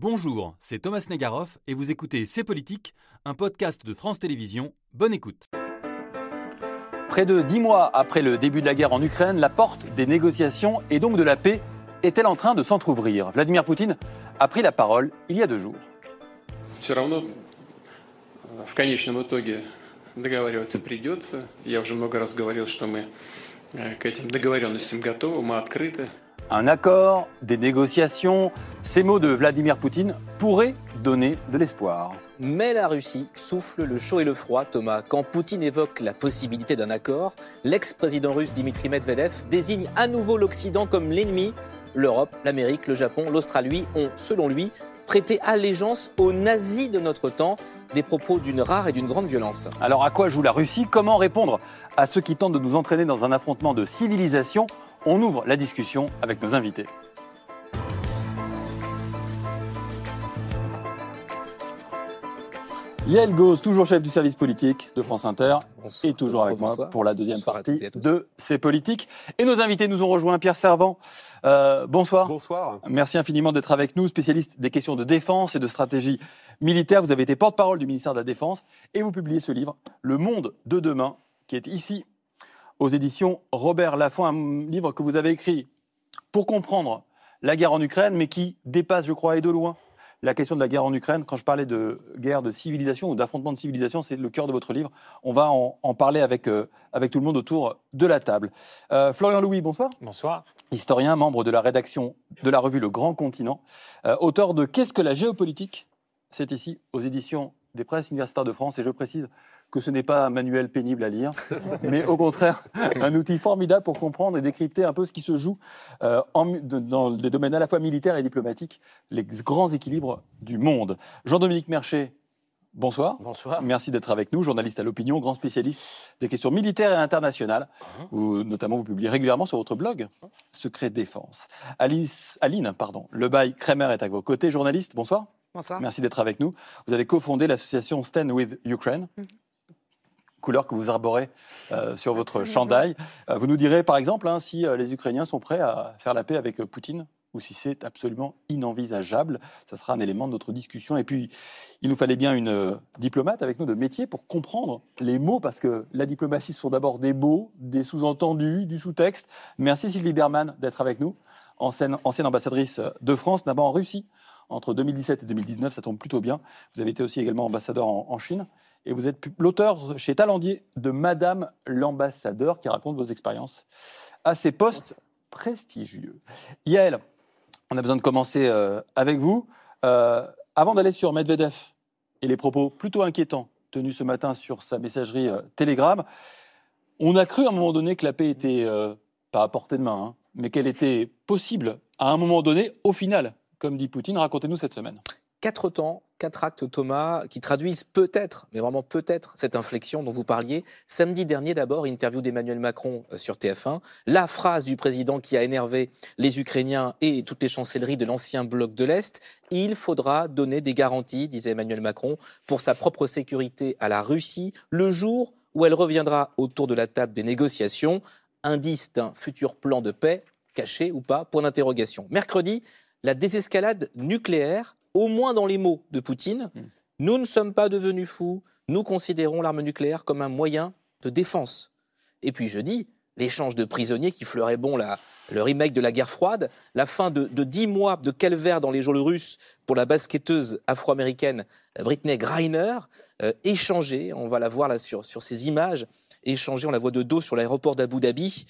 Bonjour, c'est Thomas Negaroff et vous écoutez C'est Politique, un podcast de France Télévisions. Bonne écoute. Près de dix mois après le début de la guerre en Ukraine, la porte des négociations et donc de la paix est-elle en train de s'entr'ouvrir Vladimir Poutine a pris la parole il y a deux jours. Все равно в конечном итоге договариваться придется. Я уже много раз говорил, что мы к этим договоренностям готовы, мы открыты. Un accord, des négociations, ces mots de Vladimir Poutine pourraient donner de l'espoir. Mais la Russie souffle le chaud et le froid, Thomas. Quand Poutine évoque la possibilité d'un accord, l'ex-président russe Dimitri Medvedev désigne à nouveau l'Occident comme l'ennemi. L'Europe, l'Amérique, le Japon, l'Australie ont, selon lui, prêté allégeance aux nazis de notre temps. Des propos d'une rare et d'une grande violence. Alors à quoi joue la Russie? Comment répondre à ceux qui tentent de nous entraîner dans un affrontement de civilisation On ouvre la discussion avec nos invités. Yael Gauze, toujours chef du service politique de France Inter, Bonsoir, et toujours avec bonsoir. moi pour la deuxième Bonsoir partie de ces politiques. Et nos invités nous ont rejoint Pierre Servant. Euh, bonsoir. Bonsoir. Merci infiniment d'être avec nous, spécialiste des questions de défense et de stratégie militaire. Vous avez été porte-parole du ministère de la Défense et vous publiez ce livre, Le Monde de demain, qui est ici aux éditions Robert Laffont, un livre que vous avez écrit pour comprendre la guerre en Ukraine, mais qui dépasse, je crois, et de loin la question de la guerre en Ukraine. Quand je parlais de guerre de civilisation ou d'affrontement de civilisation, c'est le cœur de votre livre. On va en, en parler avec, euh, avec tout le monde autour de la table. Euh, Florian Louis, bonsoir Bonsoir. historien, membre de la rédaction de la revue Le Grand Continent, euh, auteur de Qu'est-ce que la géopolitique? C'est ici aux éditions des presses universitaires de France et je précise que ce n'est pas un manuel pénible à lire, mais au contraire un outil formidable pour comprendre et décrypter un peu ce qui se joue euh, en mu- de- dans des domaines à la fois militaires et diplomatiques, les grands équilibres du monde. Jean-Dominique Merchet, bonsoir. Bonsoir. Merci d'être avec nous, journaliste à l'opinion, grand spécialiste des questions militaires et internationales. Vous, notamment, vous publiez régulièrement sur votre blog Secret Défense. Alice, Aline, pardon, Lebaille Kremer est à vos côtés, journaliste. Bonsoir. Bonsoir. Merci d'être avec nous. Vous avez cofondé l'association Stand with Ukraine. Couleur que vous arborez euh, sur votre Absolument. chandail. Euh, vous nous direz, par exemple, hein, si euh, les Ukrainiens sont prêts à faire la paix avec Poutine ou si c'est absolument inenvisageable. Ça sera un élément de notre discussion. Et puis, il nous fallait bien une euh, diplomate avec nous de métier pour comprendre les mots, parce que la diplomatie, ce sont d'abord des mots, des sous-entendus, du sous-texte. Merci Sylvie Berman d'être avec nous, ancienne, ancienne ambassadrice de France, d'abord en Russie. Entre 2017 et 2019, ça tombe plutôt bien. Vous avez été aussi également ambassadeur en, en Chine. Et vous êtes l'auteur chez Talendier de Madame l'ambassadeur, qui raconte vos expériences à ces postes prestigieux. Yael, on a besoin de commencer euh, avec vous. Euh, avant d'aller sur Medvedev et les propos plutôt inquiétants tenus ce matin sur sa messagerie euh, Telegram, on a cru à un moment donné que la paix était pas à portée de main, hein, mais qu'elle était possible à un moment donné, au final, comme dit Poutine. Racontez-nous cette semaine. Quatre temps, quatre actes, Thomas, qui traduisent peut-être, mais vraiment peut-être, cette inflexion dont vous parliez. Samedi dernier, d'abord, interview d'Emmanuel Macron euh, sur TF1. La phrase du président qui a énervé les Ukrainiens et toutes les chancelleries de l'ancien bloc de l'Est. Il faudra donner des garanties, disait Emmanuel Macron, pour sa propre sécurité à la Russie le jour où elle reviendra autour de la table des négociations. Indice d'un futur plan de paix, caché ou pas, point d'interrogation. Mercredi, la désescalade nucléaire, au moins dans les mots de Poutine. Mm. Nous ne sommes pas devenus fous, nous considérons l'arme nucléaire comme un moyen de défense. Et puis jeudi, l'échange de prisonniers qui fleurait bon la, le remake de la guerre froide, la fin de, de dix mois de calvaire dans les geôles russes pour la basketteuse afro-américaine Britney Griner, euh, échangée, on va la voir là sur, sur ces images, échangée, on la voit de dos sur l'aéroport d'Abu Dhabi,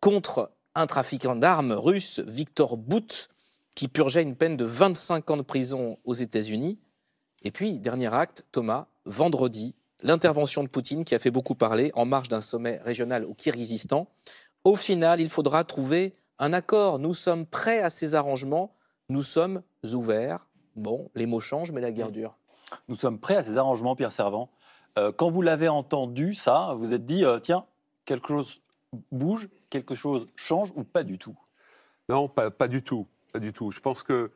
contre un trafiquant d'armes russe, Victor Bout, qui purgeait une peine de 25 ans de prison aux États-Unis. Et puis, dernier acte, Thomas, vendredi, l'intervention de Poutine qui a fait beaucoup parler en marge d'un sommet régional au Kirghizistan. Au final, il faudra trouver un accord. Nous sommes prêts à ces arrangements. Nous sommes ouverts. Bon, les mots changent, mais la guerre dure. Nous sommes prêts à ces arrangements, Pierre Servant. Euh, quand vous l'avez entendu, ça, vous êtes dit, euh, tiens, quelque chose bouge, quelque chose change ou pas du tout? Non, pas, pas du tout. Pas du tout. Je pense que,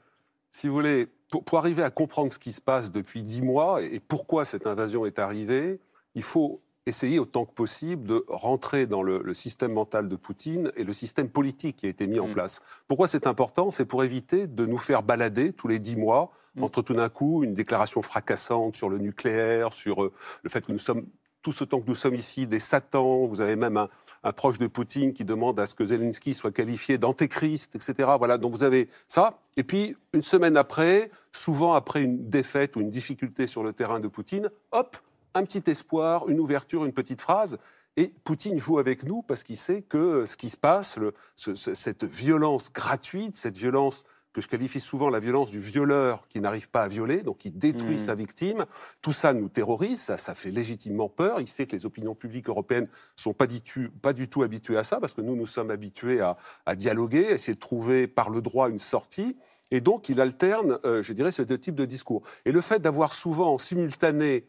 si vous voulez, pour, pour arriver à comprendre ce qui se passe depuis dix mois et, et pourquoi cette invasion est arrivée, il faut essayer autant que possible de rentrer dans le, le système mental de Poutine et le système politique qui a été mis en Mm. place. Pourquoi c'est important? C'est pour éviter de nous faire balader tous les dix mois Mm. entre tout d'un coup une déclaration fracassante sur le nucléaire, sur euh, le fait que nous sommes tous autant que nous sommes ici des satans. Vous avez même un, un proche de Poutine qui demande à ce que Zelensky soit qualifié d'antéchrist, etc. Voilà, donc vous avez ça. Et puis, une semaine après, souvent après une défaite ou une difficulté sur le terrain de Poutine, hop, un petit espoir, une ouverture, une petite phrase. Et Poutine joue avec nous parce qu'il sait que ce qui se passe, cette violence gratuite, cette violence que je qualifie souvent la violence du violeur qui n'arrive pas à violer, donc qui détruit Mm. sa victime, tout ça nous terrorise, ça, ça fait légitimement peur. Il sait que les opinions publiques européennes sont pas du tout, pas du tout habituées à ça, parce que nous, nous sommes habitués à, à dialoguer, à essayer de trouver par le droit une sortie. Et donc, il alterne, euh, je dirais, ce deux types de discours. Et le fait d'avoir souvent en simultané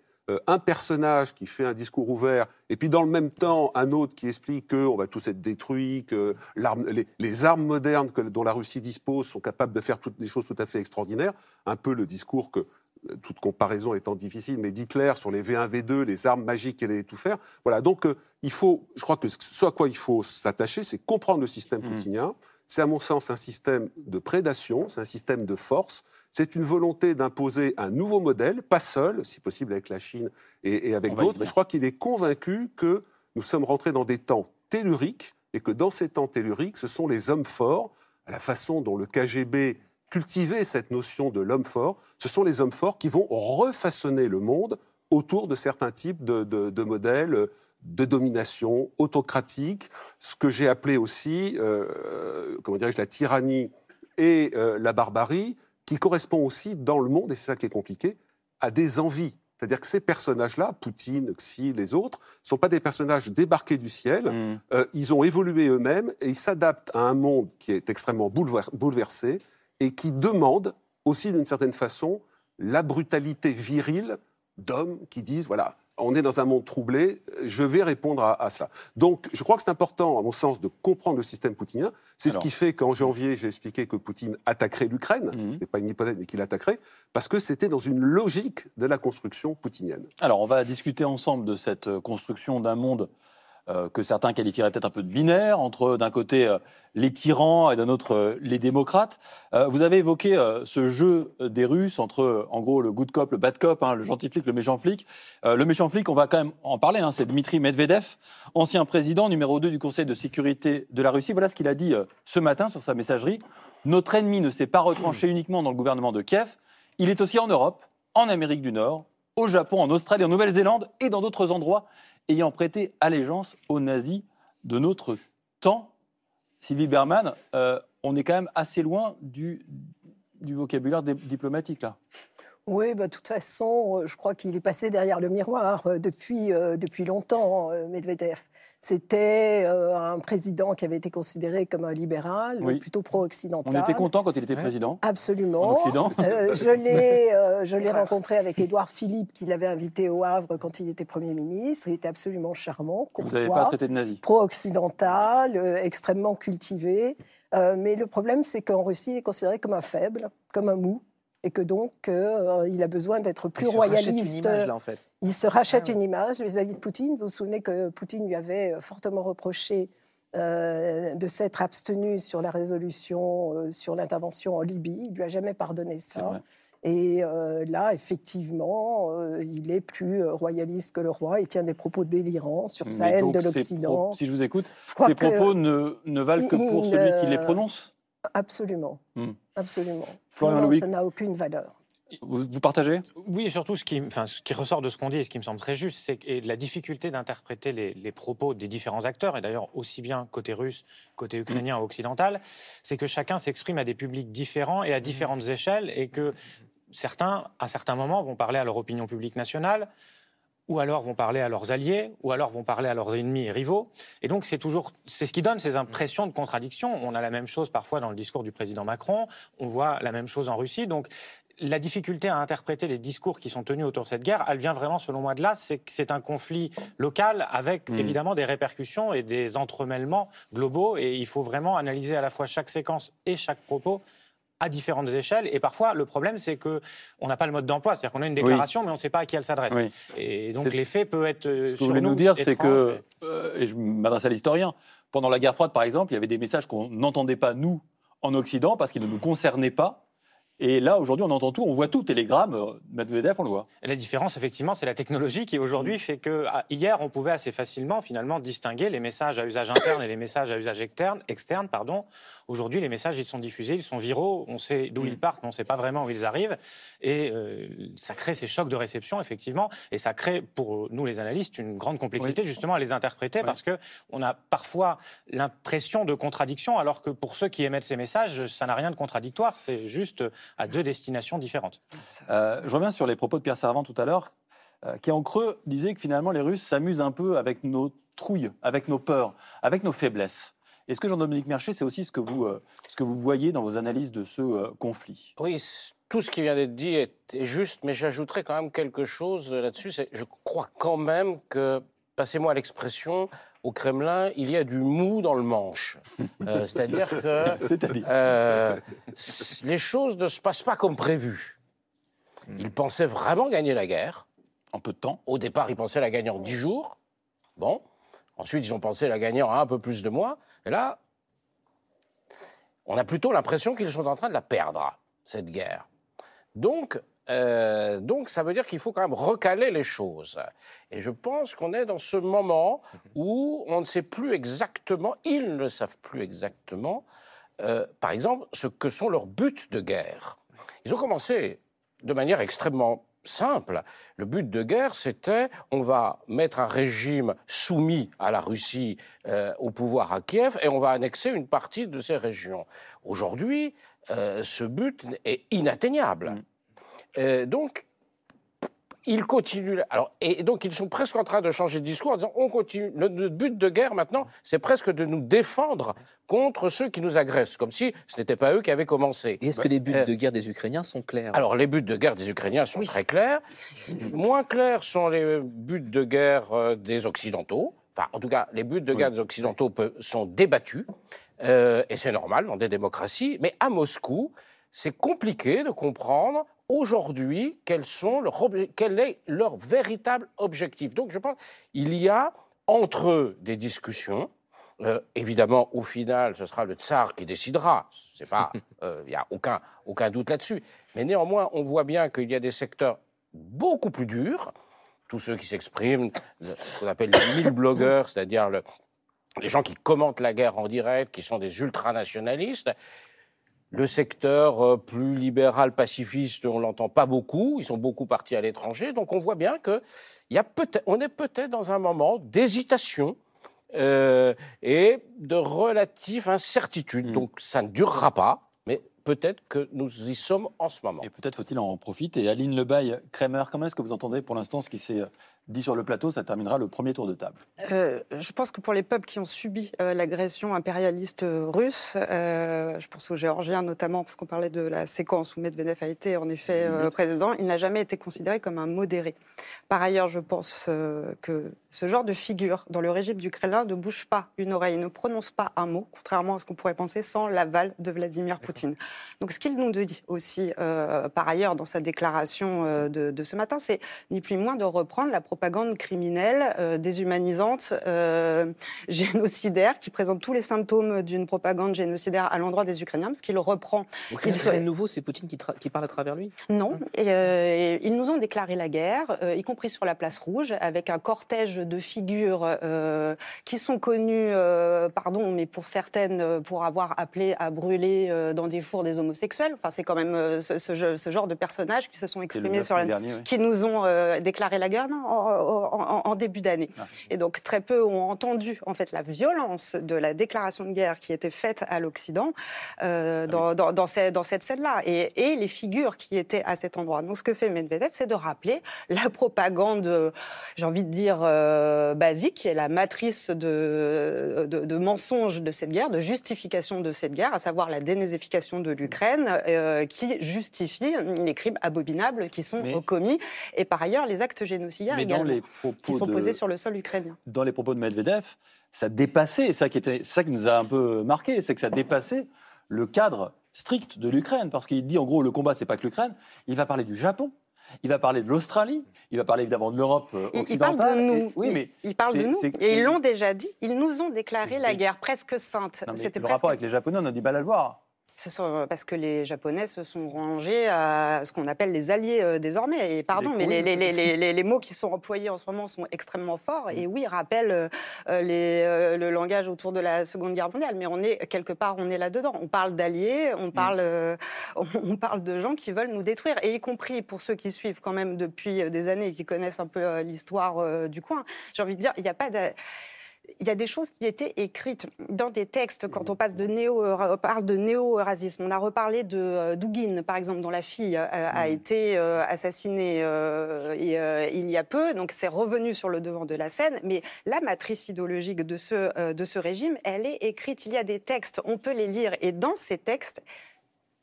un personnage qui fait un discours ouvert, et puis dans le même temps un autre qui explique qu'on va tous être détruits, que les, les armes modernes que- dont la Russie dispose sont capables de faire toutes des choses tout à fait extraordinaires, un peu le discours que, euh, toute comparaison étant difficile, mais d'Hitler sur les V1, V2, les armes magiques qu'elle allait tout faire. Voilà, donc euh, il faut, je crois que ce à quoi il faut s'attacher, c'est comprendre le système Mhm. poutinien. C'est à mon sens un système de prédation, c'est un système de force, c'est une volonté d'imposer un nouveau modèle, pas seul, si possible avec la Chine et, et avec d'autres. Mais je crois qu'il est convaincu que nous sommes rentrés dans des temps telluriques et que dans ces temps telluriques, ce sont les hommes forts, à la façon dont le KGB cultivait cette notion de l'homme fort, ce sont les hommes forts qui vont refaçonner le monde autour de certains types de, de- de modèles de domination autocratique, ce que j'ai appelé aussi, euh, comment dirais-je, la tyrannie et euh, la barbarie, qui correspond aussi dans le monde, et c'est ça qui est compliqué, à des envies. C'est-à-dire que ces personnages-là, Poutine, Xi, les autres, ne sont pas des personnages débarqués du ciel. Mm. Euh, ils ont évolué eux-mêmes et ils s'adaptent à un monde qui est extrêmement boulever- bouleversé et qui demande aussi d'une certaine façon la brutalité virile d'hommes qui disent voilà, on est dans un monde troublé, je vais répondre à, à cela. Donc je crois que c'est important, à mon sens, de comprendre le système poutinien. C'est ce qui fait qu'en janvier, j'ai expliqué que Poutine attaquerait l'Ukraine. Mhm. Ce n'est pas une hypothèse, mais qu'il attaquerait, parce que c'était dans une logique de la construction poutinienne. Alors, on va discuter ensemble de cette euh, construction d'un monde que certains qualifieraient peut-être un peu de binaire, entre d'un côté euh, les tyrans et d'un autre euh, les démocrates. Euh, vous avez évoqué euh, ce jeu euh, des Russes entre, euh, en gros, le good cop, le bad cop, hein, le gentil flic, le méchant flic. Euh, le méchant flic, on va quand même en parler, hein, c'est Dmitri Medvedev, ancien président numéro 2 du Conseil de sécurité de la Russie. Voilà ce qu'il a dit euh, ce matin sur sa messagerie. Notre ennemi ne s'est pas retranché uniquement dans le gouvernement de Kiev, il est aussi en Europe, en Amérique du Nord, au Japon, en Australie, en Nouvelle-Zélande et dans d'autres endroits ayant prêté allégeance aux nazis de notre temps. Sylvie Berman, euh, on est quand même assez loin du, du vocabulaire diplomatique là. Oui, bah, de toute façon, euh, je crois qu'il est passé derrière le miroir euh, depuis, euh, depuis longtemps, Medvedev. C'était euh, un président qui avait été considéré comme un libéral, Oui. plutôt pro-occidental. On était content quand il était président? Absolument. En Occident? Euh, je l'ai euh, je l'ai rencontré avec Édouard Philippe, qui l'avait invité au Havre quand il était Premier ministre. Il était absolument charmant, Vous n'avez pas courtois, traité de nazis. pro-occidental, euh, extrêmement cultivé. Euh, mais le problème, c'est qu'en Russie, il est considéré comme un faible, comme un mou, et que donc euh, il a besoin d'être plus Il se rachète une royaliste. image, là, en fait. Il se rachète Ah ouais. une image vis-à-vis de Poutine. Vous vous souvenez que Poutine lui avait euh, fortement reproché euh, de s'être abstenu sur la résolution euh, sur l'intervention en Libye. Il lui a jamais pardonné ça. Et euh, là, effectivement, euh, il est plus royaliste que le roi. Il tient des propos délirants sur sa Mais haine de l'Occident. pro- Si je vous écoute, Je crois ces que propos ne, ne valent que pour il, celui qui les prononce? Absolument, Hmm. absolument. Florian Non, Louis. ça n'a aucune valeur. Vous, vous partagez? Oui, et surtout, ce qui, enfin, ce qui ressort de ce qu'on dit et ce qui me semble très juste, c'est la difficulté d'interpréter les, les propos des différents acteurs, et d'ailleurs aussi bien côté russe, côté ukrainien ou occidental, c'est que chacun s'exprime à des publics différents et à différentes échelles, et que certains, à certains moments, vont parler à leur opinion publique nationale, ou alors vont parler à leurs alliés, ou alors vont parler à leurs ennemis et rivaux. Et donc, c'est toujours, c'est ce qui donne ces impressions de contradiction. On a la même chose parfois dans le discours du président Macron, on voit la même chose en Russie. Donc, la difficulté à interpréter les discours qui sont tenus autour de cette guerre, elle vient vraiment, selon moi, de là. C'est que c'est un conflit local avec Mm. évidemment des répercussions et des entremêlements globaux. Et il faut vraiment analyser à la fois chaque séquence et chaque propos à différentes échelles. Et parfois, le problème, c'est qu'on n'a pas le mode d'emploi. C'est-à-dire qu'on a une déclaration, mais on ne sait pas à qui elle s'adresse. Oui. Et donc, l'effet peut être euh, Ce que vous voulez nous dire, c'est que, euh, et je m'adresse à l'historien, pendant la guerre froide, par exemple, il y avait des messages qu'on n'entendait pas, nous, en Occident, parce qu'ils ne nous concernaient pas. Et là, aujourd'hui, on entend tout, on voit tout. Télégramme, euh, Medvedev, on le voit. Et La différence, effectivement, c'est la technologie qui aujourd'hui fait que ah, hier, on pouvait assez facilement finalement distinguer les messages à usage interne et les messages à usage externe. externe pardon. Aujourd'hui, les messages, ils sont diffusés, ils sont viraux, on sait d'où Mm. ils partent, mais on ne sait pas vraiment où ils arrivent. Et euh, ça crée ces chocs de réception, effectivement, et ça crée pour nous, les analystes, une grande complexité justement à les interpréter Oui. parce qu'on a parfois l'impression de contradiction, alors que pour ceux qui émettent ces messages, ça n'a rien de contradictoire, c'est juste à deux destinations différentes. Euh, je reviens sur les propos de Pierre Servant tout à l'heure, euh, qui en creux disait que finalement les Russes s'amusent un peu avec nos trouilles, avec nos peurs, avec nos faiblesses. Est-ce que Jean-Dominique Merchet, c'est aussi ce que, vous, euh, ce que vous voyez dans vos analyses de ce euh, conflit? Oui, tout ce qui vient d'être dit est, est juste, mais j'ajouterais quand même quelque chose euh, là-dessus. Je crois quand même que, passez-moi l'expression, au Kremlin, il y a du mou dans le manche. Euh, C'est-à-dire que euh, les choses ne se passent pas comme prévu. Ils pensaient vraiment gagner la guerre. en peu de temps? Au départ, ils pensaient la gagner en 10 jours. Bon. Ensuite, ils ont pensé la gagner en un peu plus de mois. Et là, on a plutôt l'impression qu'ils sont en train de la perdre, cette guerre. Donc, euh, donc ça veut dire qu'il faut quand même recaler les choses. Et je pense qu'on est dans ce moment où on ne sait plus exactement, ils ne savent plus exactement, euh, par exemple, ce que sont leurs buts de guerre. Ils ont commencé de manière extrêmement simple. Le but de guerre, c'était on va mettre un régime soumis à la Russie euh, au pouvoir à Kiev et on va annexer une partie de ces régions. Aujourd'hui, euh, ce but est inatteignable. Mm. Euh, donc, ils continuent. Alors, et donc, ils sont presque en train de changer de discours en disant on continue. Le, notre but de guerre maintenant, c'est presque de nous défendre contre ceux qui nous agressent, comme si ce n'était pas eux qui avaient commencé. Et est-ce que les buts Euh, de guerre des Ukrainiens sont clairs? Alors, les buts de guerre des Ukrainiens sont très clairs. Moins clairs sont les buts de guerre euh, des Occidentaux. Enfin, en tout cas, les buts de guerre des Occidentaux sont débattus. Euh, et c'est normal dans des démocraties. Mais à Moscou, c'est compliqué de comprendre aujourd'hui quels sont quel est leur véritable objectif. Donc, je pense qu'il y a entre eux des discussions. Euh, évidemment, au final, ce sera le tsar qui décidera. C'est pas, euh, il n'y a aucun, aucun doute là-dessus. Mais néanmoins, on voit bien qu'il y a des secteurs beaucoup plus durs. Tous ceux qui s'expriment, le- ce qu'on appelle les mille blogueurs, c'est-à-dire le- les gens qui commentent la guerre en direct, qui sont des ultranationalistes. Le secteur euh, plus libéral pacifiste, on l'entend pas beaucoup. Ils sont beaucoup partis à l'étranger. Donc on voit bien que y a on est peut-être dans un moment d'hésitation euh, et de relative incertitude. Mm. Donc ça ne durera pas, mais peut-être que nous y sommes en ce moment. Et peut-être faut-il en profiter. Et Aline Lebaille, Kremer, comment est-ce que vous entendez pour l'instant ce qui s'est dit sur le plateau Ça terminera le premier tour de table. Euh, je pense que pour les peuples qui ont subi euh, l'agression impérialiste euh, russe, euh, je pense aux Géorgiens notamment, parce qu'on parlait de la séquence où Medvedev a été en effet président, il n'a jamais été considéré comme un modéré. Par ailleurs, je pense que ce genre de figure dans le régime du Kremlin ne bouge pas une oreille, ne prononce pas un mot, contrairement à ce qu'on pourrait penser sans l'aval de Vladimir Poutine. Donc ce qu'il nous dit aussi, par ailleurs, dans sa déclaration de, de ce matin, c'est ni plus ni moins de reprendre la propagande criminelle, euh, déshumanisante, euh, génocidaire, qui présente tous les symptômes d'une propagande génocidaire à l'endroit des Ukrainiens, parce qu'il reprend. Donc, il il se- serait nouveau, c'est Poutine qui, qui parle à travers lui? Non, et, euh, et ils nous ont déclaré la guerre, euh, y compris sur la place rouge, avec un cortège de figures euh, qui sont connues, pardon, mais pour certaines, pour avoir appelé à brûler dans des fours des homosexuels. Enfin, c'est quand même ce, ce ce genre de personnages qui se sont exprimés 9 sur la, dernier. oui. qui nous ont déclaré la guerre non, en, en- en début d'année. Ah. Et donc très peu ont entendu en fait la violence de la déclaration de guerre qui était faite à l'Occident euh, dans, dans, dans ces- dans cette scène-là et, et les figures qui étaient à cet endroit. Donc ce que fait Medvedev, c'est de rappeler la propagande, j'ai envie de dire euh, basique, qui est la matrice de, de, de mensonges de cette guerre, de justification de cette guerre, à savoir la dénazification de l'Ukraine, euh, qui justifie les crimes abominables qui sont Mais- commis et par ailleurs les actes génocidaires Mais dans les qui propos sont de- posés sur le sol ukrainien. dans les propos de Medvedev, ça dépassait, ça qui, était, ça qui nous a un peu marqué, c'est que ça dépassait le cadre strict de l'Ukraine, parce qu'il dit en gros le combat c'est pas que l'Ukraine, il va parler du Japon, il va parler de l'Australie, il va parler évidemment de l'Europe occidentale. Il parle de nous. Et- oui, mais il parle de nous. Et ils l'ont déjà dit. Ils nous ont déclaré la guerre presque sainte. Non, mais le presque. rapport avec les Japonais, on a mal à le voir. Ce sont- parce que les Japonais se sont rangés à ce qu'on appelle les alliés euh, désormais. Et pardon, mais les, couilles. les- les- les- les mots qui sont employés en ce moment sont extrêmement forts. Et oui, rappellent euh, euh, euh, le langage autour de la Seconde Guerre mondiale. Mais on est quelque part, on est là-dedans. On parle d'alliés, on parle, euh, on, on parle de gens qui veulent nous détruire. Et y compris pour ceux qui suivent quand même depuis euh, des années et qui connaissent un peu euh, l'histoire euh, du coin. J'ai envie de dire, il n'y a pas de il y a des choses qui étaient écrites dans des textes quand on passe de néo, on parle de néo-eurasisme. On a reparlé de euh, Douguine, par exemple, dont la fille euh, a été euh, assassinée il y a peu. Donc c'est revenu sur le devant de la scène. Mais la matrice idéologique de ce, de ce régime, elle est écrite. Il y a des textes, on peut les lire. Et dans ces textes,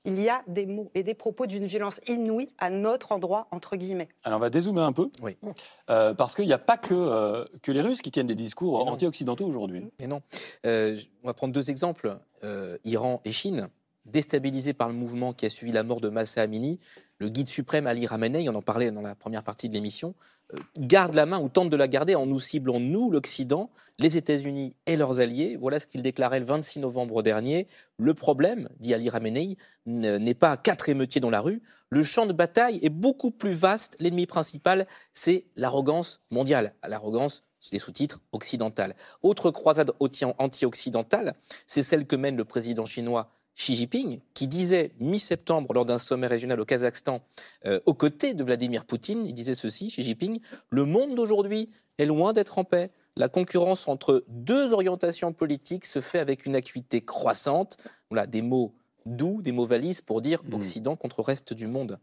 il y a des mots et des propos d'une violence inouïe à notre endroit, entre guillemets. Alors on va dézoomer un peu, Oui. euh, parce qu'il n'y a pas que, euh, que les Russes qui tiennent des discours anti-occidentaux aujourd'hui. Mais non. Euh, je- on va prendre deux exemples, euh, Iran et Chine. Déstabilisés par le mouvement qui a suivi la mort de Massa Amini, le guide suprême Ali Khamenei, on en parlait dans la première partie de l'émission, euh, garde la main ou tente de la garder en nous ciblant, nous, l'Occident, les États-Unis et leurs alliés. Voilà ce qu'il déclarait le 26 novembre dernier. Le problème, dit Ali Khamenei, n- n'est pas quatre émeutiers dans la rue. Le champ de bataille est beaucoup plus vaste. L'ennemi principal, c'est l'arrogance mondiale. L'arrogance les sous-titres occidentales. Autre croisade anti- anti-occidentale, c'est celle que mène le président chinois Xi Jinping, qui disait mi-septembre lors d'un sommet régional au Kazakhstan, euh, aux côtés de Vladimir Poutine, il disait ceci, Xi Jinping, le monde d'aujourd'hui est loin d'être en paix. La concurrence entre deux orientations politiques se fait avec une acuité croissante. Voilà, des mots doux, des mots valises pour dire Mhm. Occident contre reste du monde.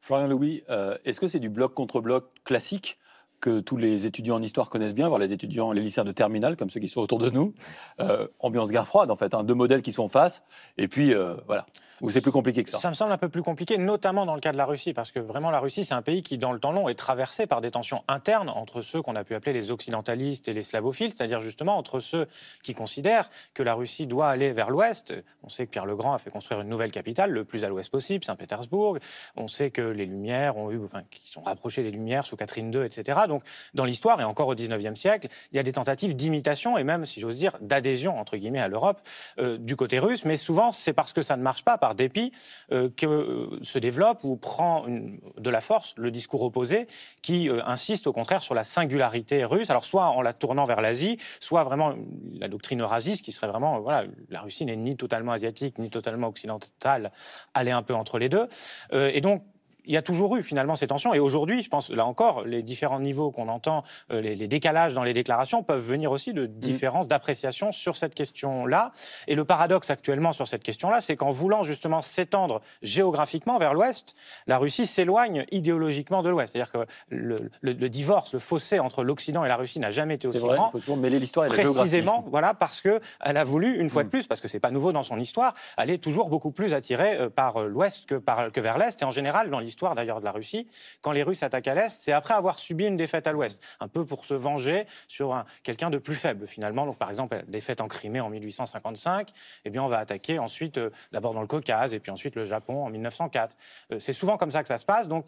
Florian Louis, euh, est-ce que c'est du bloc contre bloc classique que tous les étudiants en histoire connaissent bien, voire les étudiants, les lycéens de terminale, comme ceux qui sont autour de nous Euh, Ambiance guerre froide, en fait, hein, deux modèles qui sont en face, et puis euh, voilà. Ou c'est plus compliqué que ça Ça me semble un peu plus compliqué, notamment dans le cas de la Russie, parce que vraiment la Russie, c'est un pays qui, dans le temps long, est traversé par des tensions internes entre ceux qu'on a pu appeler les occidentalistes et les slavophiles, c'est-à-dire justement entre ceux qui considèrent que la Russie doit aller vers l'ouest. On sait que Pierre le Grand a fait construire une nouvelle capitale, le plus à l'ouest possible, Saint-Pétersbourg. On sait que les Lumières ont eu, enfin, qui sont rapprochés des Lumières sous Catherine II, etc. Donc, dans l'histoire et encore au XIXe siècle, il y a des tentatives d'imitation et même, si j'ose dire, d'adhésion entre guillemets à l'Europe euh, du côté russe. Mais souvent, c'est parce que ça ne marche pas, par dépit, euh, que euh, se développe ou prend de la force le discours opposé qui insiste au contraire sur la singularité russe. Alors soit en la tournant vers l'Asie, soit vraiment la doctrine eurasiste qui serait vraiment, voilà, la Russie n'est ni totalement asiatique ni totalement occidentale, est un peu entre les deux. Et donc il y a toujours eu finalement ces tensions. Et aujourd'hui, je pense, là encore, les différents niveaux qu'on entend, euh, les, les décalages dans les déclarations peuvent venir aussi de différences d'appréciation sur cette question-là. Et le paradoxe actuellement sur cette question-là, c'est qu'en voulant justement s'étendre géographiquement vers l'Ouest, la Russie s'éloigne idéologiquement de l'Ouest. C'est-à-dire que le, le- le divorce, le fossé entre l'Occident et la Russie n'a jamais été aussi vrai, grand il faut toujours mêler l'histoire et la géographie. précisément, voilà, parce que elle a voulu, une fois de Mm. plus, parce que c'est pas nouveau dans son histoire, elle est toujours beaucoup plus attirée euh, par euh, l'Ouest que, par- que vers l'Est. Et en général, dans l'histoire d'ailleurs de la Russie, quand les Russes attaquent à l'Est, c'est après avoir subi une défaite à l'Ouest, un peu pour se venger sur un- quelqu'un de plus faible finalement. Donc par exemple, la défaite en Crimée en 1855, eh bien on va attaquer ensuite euh, d'abord dans le Caucase et puis ensuite le Japon en 1904. Euh, c'est souvent comme ça que ça se passe. Donc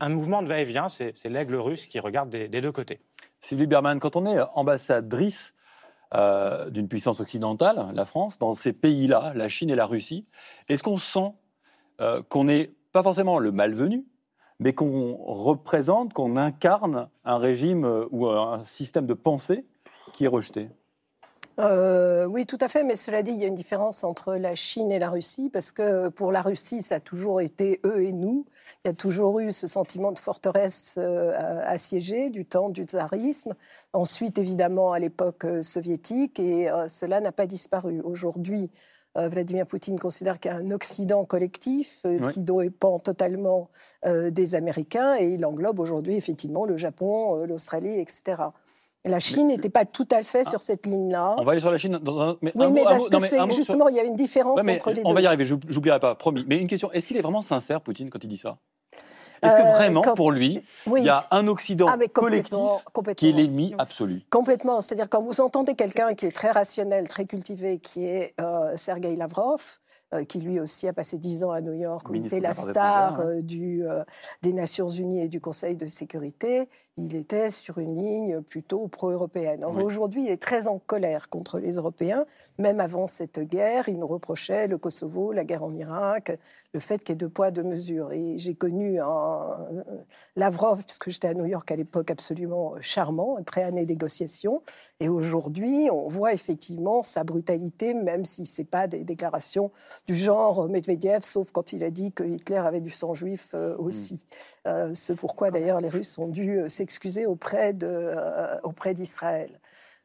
un mouvement de va-et-vient, c'est l'aigle russe qui regarde des- deux côtés. Sylvie Berman, quand on est ambassadrice euh, d'une puissance occidentale, la France, dans ces pays-là, la Chine et la Russie, est-ce qu'on sent qu'on n'est pas forcément le malvenu, mais qu'on représente, qu'on incarne un régime euh, ou un système de pensée qui est rejeté Euh, oui, tout à fait, mais cela dit, il y a une différence entre la Chine et la Russie, parce que pour la Russie, ça a toujours été eux et nous. Il y a toujours eu ce sentiment de forteresse euh, assiégée du temps du tsarisme. Ensuite, évidemment, à l'époque soviétique, et cela n'a pas disparu. Aujourd'hui, Vladimir Poutine considère qu'il y a un Occident collectif euh, Oui. qui dépend totalement euh, des Américains, et il englobe aujourd'hui effectivement le Japon, euh, l'Australie, etc. La Chine n'était pas tout à fait sur cette ligne-là. On va aller sur la Chine dans un. Mais Oui, un mais mot- un parce mot- que non, mais sur- justement, il y a une différence Ouais, mais entre les on deux. va y arriver, j'oub- j'oublierai pas, promis. Mais une question, est-ce qu'il est vraiment sincère, Poutine, quand il dit ça? Est-ce que Euh, vraiment, quand- pour lui, Oui. il y a un Occident Ah, mais collectif complètement, qui est complètement. l'ennemi absolu? Complètement. C'est-à-dire quand vous entendez quelqu'un qui est très rationnel, très cultivé, qui est euh, Sergei Lavrov, euh, qui lui aussi a passé dix ans à New York, où il était la star euh, du, euh, des Nations Unies et du Conseil de sécurité. Il était sur une ligne plutôt pro-européenne. Oui. Aujourd'hui, il est très en colère contre les Européens. Même avant cette guerre, il nous reprochait le Kosovo, la guerre en Irak, le fait qu'il y ait deux poids, deux mesures. Et j'ai connu un Lavrov, puisque j'étais à New York à l'époque, absolument charmant, prêt à des négociations. Et aujourd'hui, on voit effectivement sa brutalité, même si ce n'est pas des déclarations du genre Medvedev, sauf quand il a dit que Hitler avait du sang juif euh, aussi. Euh, ce pourquoi d'ailleurs les Russes ont dû euh, s'excuser auprès de, euh, auprès d'Israël.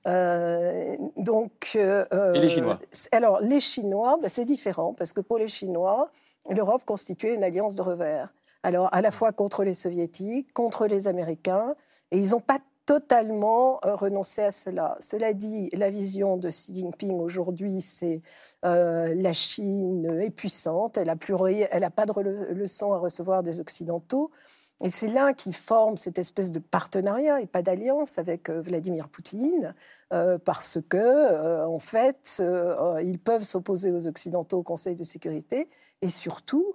Euh, donc, euh, Et les Chinois? c'est- Alors, les Chinois, ben, c'est différent, parce que pour les Chinois, l'Europe constituait une alliance de revers. Alors, à la fois contre les Soviétiques, contre les Américains, et ils n'ont pas totalement euh, renoncé à cela. Cela dit, la vision de Xi Jinping aujourd'hui, c'est euh, la Chine est puissante, elle n'a pas de leçons à recevoir des Occidentaux. Et c'est là qu'ils forment cette espèce de partenariat et pas d'alliance avec euh, Vladimir Poutine, euh, parce que, euh, en fait, euh, ils peuvent s'opposer aux Occidentaux au Conseil de sécurité, et surtout,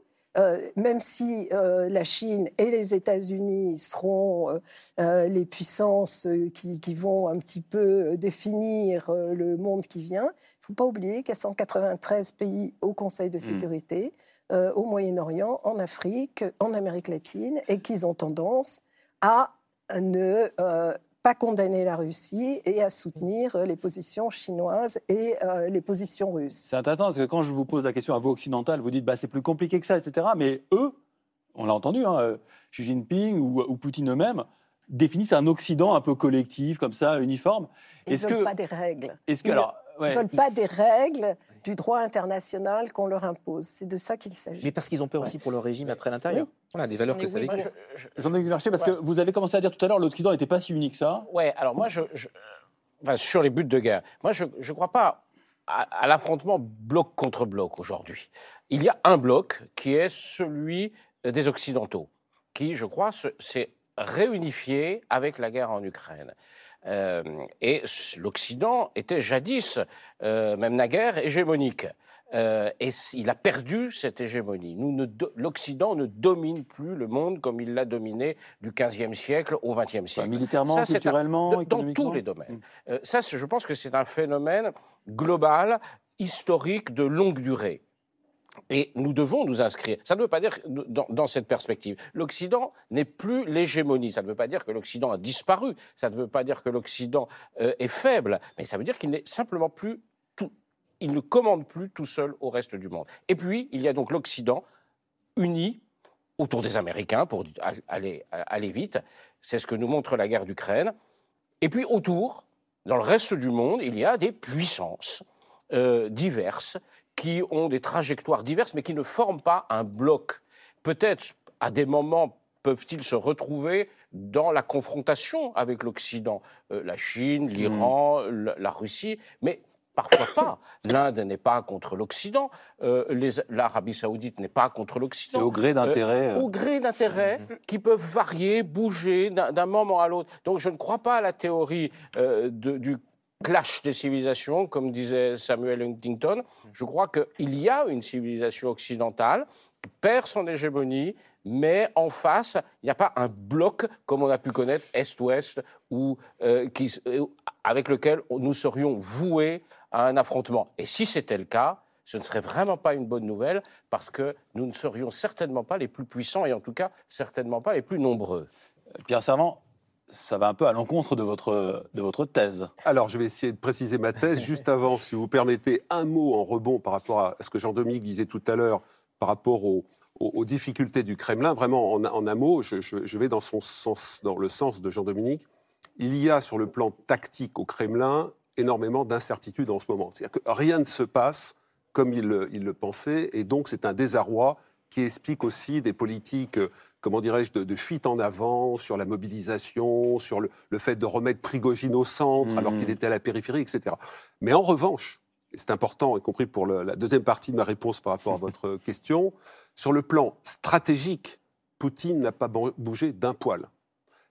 même si la Chine et les États-Unis seront les puissances qui, qui vont un petit peu définir le monde qui vient, il ne faut pas oublier qu'il y a 193 pays au Conseil de sécurité, euh, au Moyen-Orient, en Afrique, en Amérique latine, et qu'ils ont tendance à ne euh, pas condamner la Russie et à soutenir les positions chinoises et euh, les positions russes. C'est intéressant parce que quand je vous pose la question à vous occidentales, vous dites bah, c'est plus compliqué que ça, etc. Mais eux, on l'a entendu, hein, Xi Jinping ou, ou Poutine eux-mêmes définissent un Occident un peu collectif, comme ça, uniforme. Ils ne veulent que, pas des règles. est-ce que alors, ouais, ne veulent pas des règles du droit international qu'on leur impose. C'est de ça qu'il s'agit. Mais parce qu'ils ont peur aussi pour leur régime après l'intérieur. Voilà, des valeurs que ça Oui, véhicule. Moi, je- je- Jean-Denis Marché, parce Ouais. que vous avez commencé à dire tout à l'heure, l'Occident n'était pas si unique que ça. Ouais, alors moi, je, je- enfin, sur les buts de guerre, moi, je ne crois pas à, à l'affrontement bloc contre bloc aujourd'hui. Il y a un bloc qui est celui des Occidentaux, qui, je crois, se- s'est réunifié avec la guerre en Ukraine. Euh, et l'Occident était jadis, euh, même naguère, hégémonique. Euh, et il a perdu cette hégémonie. L'Occident ne domine plus le monde comme il l'a dominé du XVe siècle au XXe siècle. militairement, Ça, un- culturellement, de- dans tous les domaines. Euh, ça, je pense que c'est un phénomène global, historique, de longue durée. Et nous devons nous inscrire. Ça ne veut pas dire, dans, cette perspective, l'Occident n'est plus l'hégémonie. Ça ne veut pas dire que l'Occident a disparu. Ça ne veut pas dire que l'Occident euh, est faible. Mais ça veut dire qu'il n'est simplement plus tout. Il ne commande plus tout seul au reste du monde. Et puis, il y a donc l'Occident uni autour des Américains pour aller, aller vite. C'est ce que nous montre la guerre d'Ukraine. Et puis autour, dans le reste du monde, il y a des puissances euh, diverses qui ont des trajectoires diverses, mais qui ne forment pas un bloc. Peut-être à des moments peuvent-ils se retrouver dans la confrontation avec l'Occident, Euh, la Chine, l'Iran, la, la Russie, mais parfois pas. L'Inde n'est pas contre l'Occident, euh, l'Arabie saoudite n'est pas contre C'est l'Occident au gré d'intérêt. euh, au gré d'intérêts qui peuvent varier, bouger d'un d'un moment à l'autre. Donc je ne crois pas à la théorie euh, de- du clash des civilisations, comme disait Samuel Huntington. Je crois qu'il y a une civilisation occidentale qui perd son hégémonie, mais en face, il n'y a pas un bloc comme on a pu connaître Est-Ouest, ou, euh, euh, avec lequel nous serions voués à un affrontement. Et si c'était le cas, ce ne serait vraiment pas une bonne nouvelle parce que nous ne serions certainement pas les plus puissants et en tout cas certainement pas les plus nombreux. Pierre Servant, ça va un peu à l'encontre de votre, de votre thèse. Alors, je vais essayer de préciser ma thèse. Juste avant, si vous permettez, un mot en rebond par rapport à ce que Jean-Dominique disait tout à l'heure, par rapport aux, aux- aux difficultés du Kremlin. Vraiment, en, en un mot, je, je- je vais dans, son sens, dans le sens de Jean-Dominique. Il y a sur le plan tactique au Kremlin énormément d'incertitudes en ce moment. C'est-à-dire que rien ne se passe comme il, le- il le pensait, et donc c'est un désarroi qui explique aussi des politiques, comment dirais-je, de, de fuite en avant sur la mobilisation, sur le, le fait de remettre Prigogine au centre Mhm. alors qu'il était à la périphérie, etc. Mais en revanche, et c'est important, y compris pour le- la deuxième partie de ma réponse par rapport à votre question, sur le plan stratégique, Poutine n'a pas bougé d'un poil.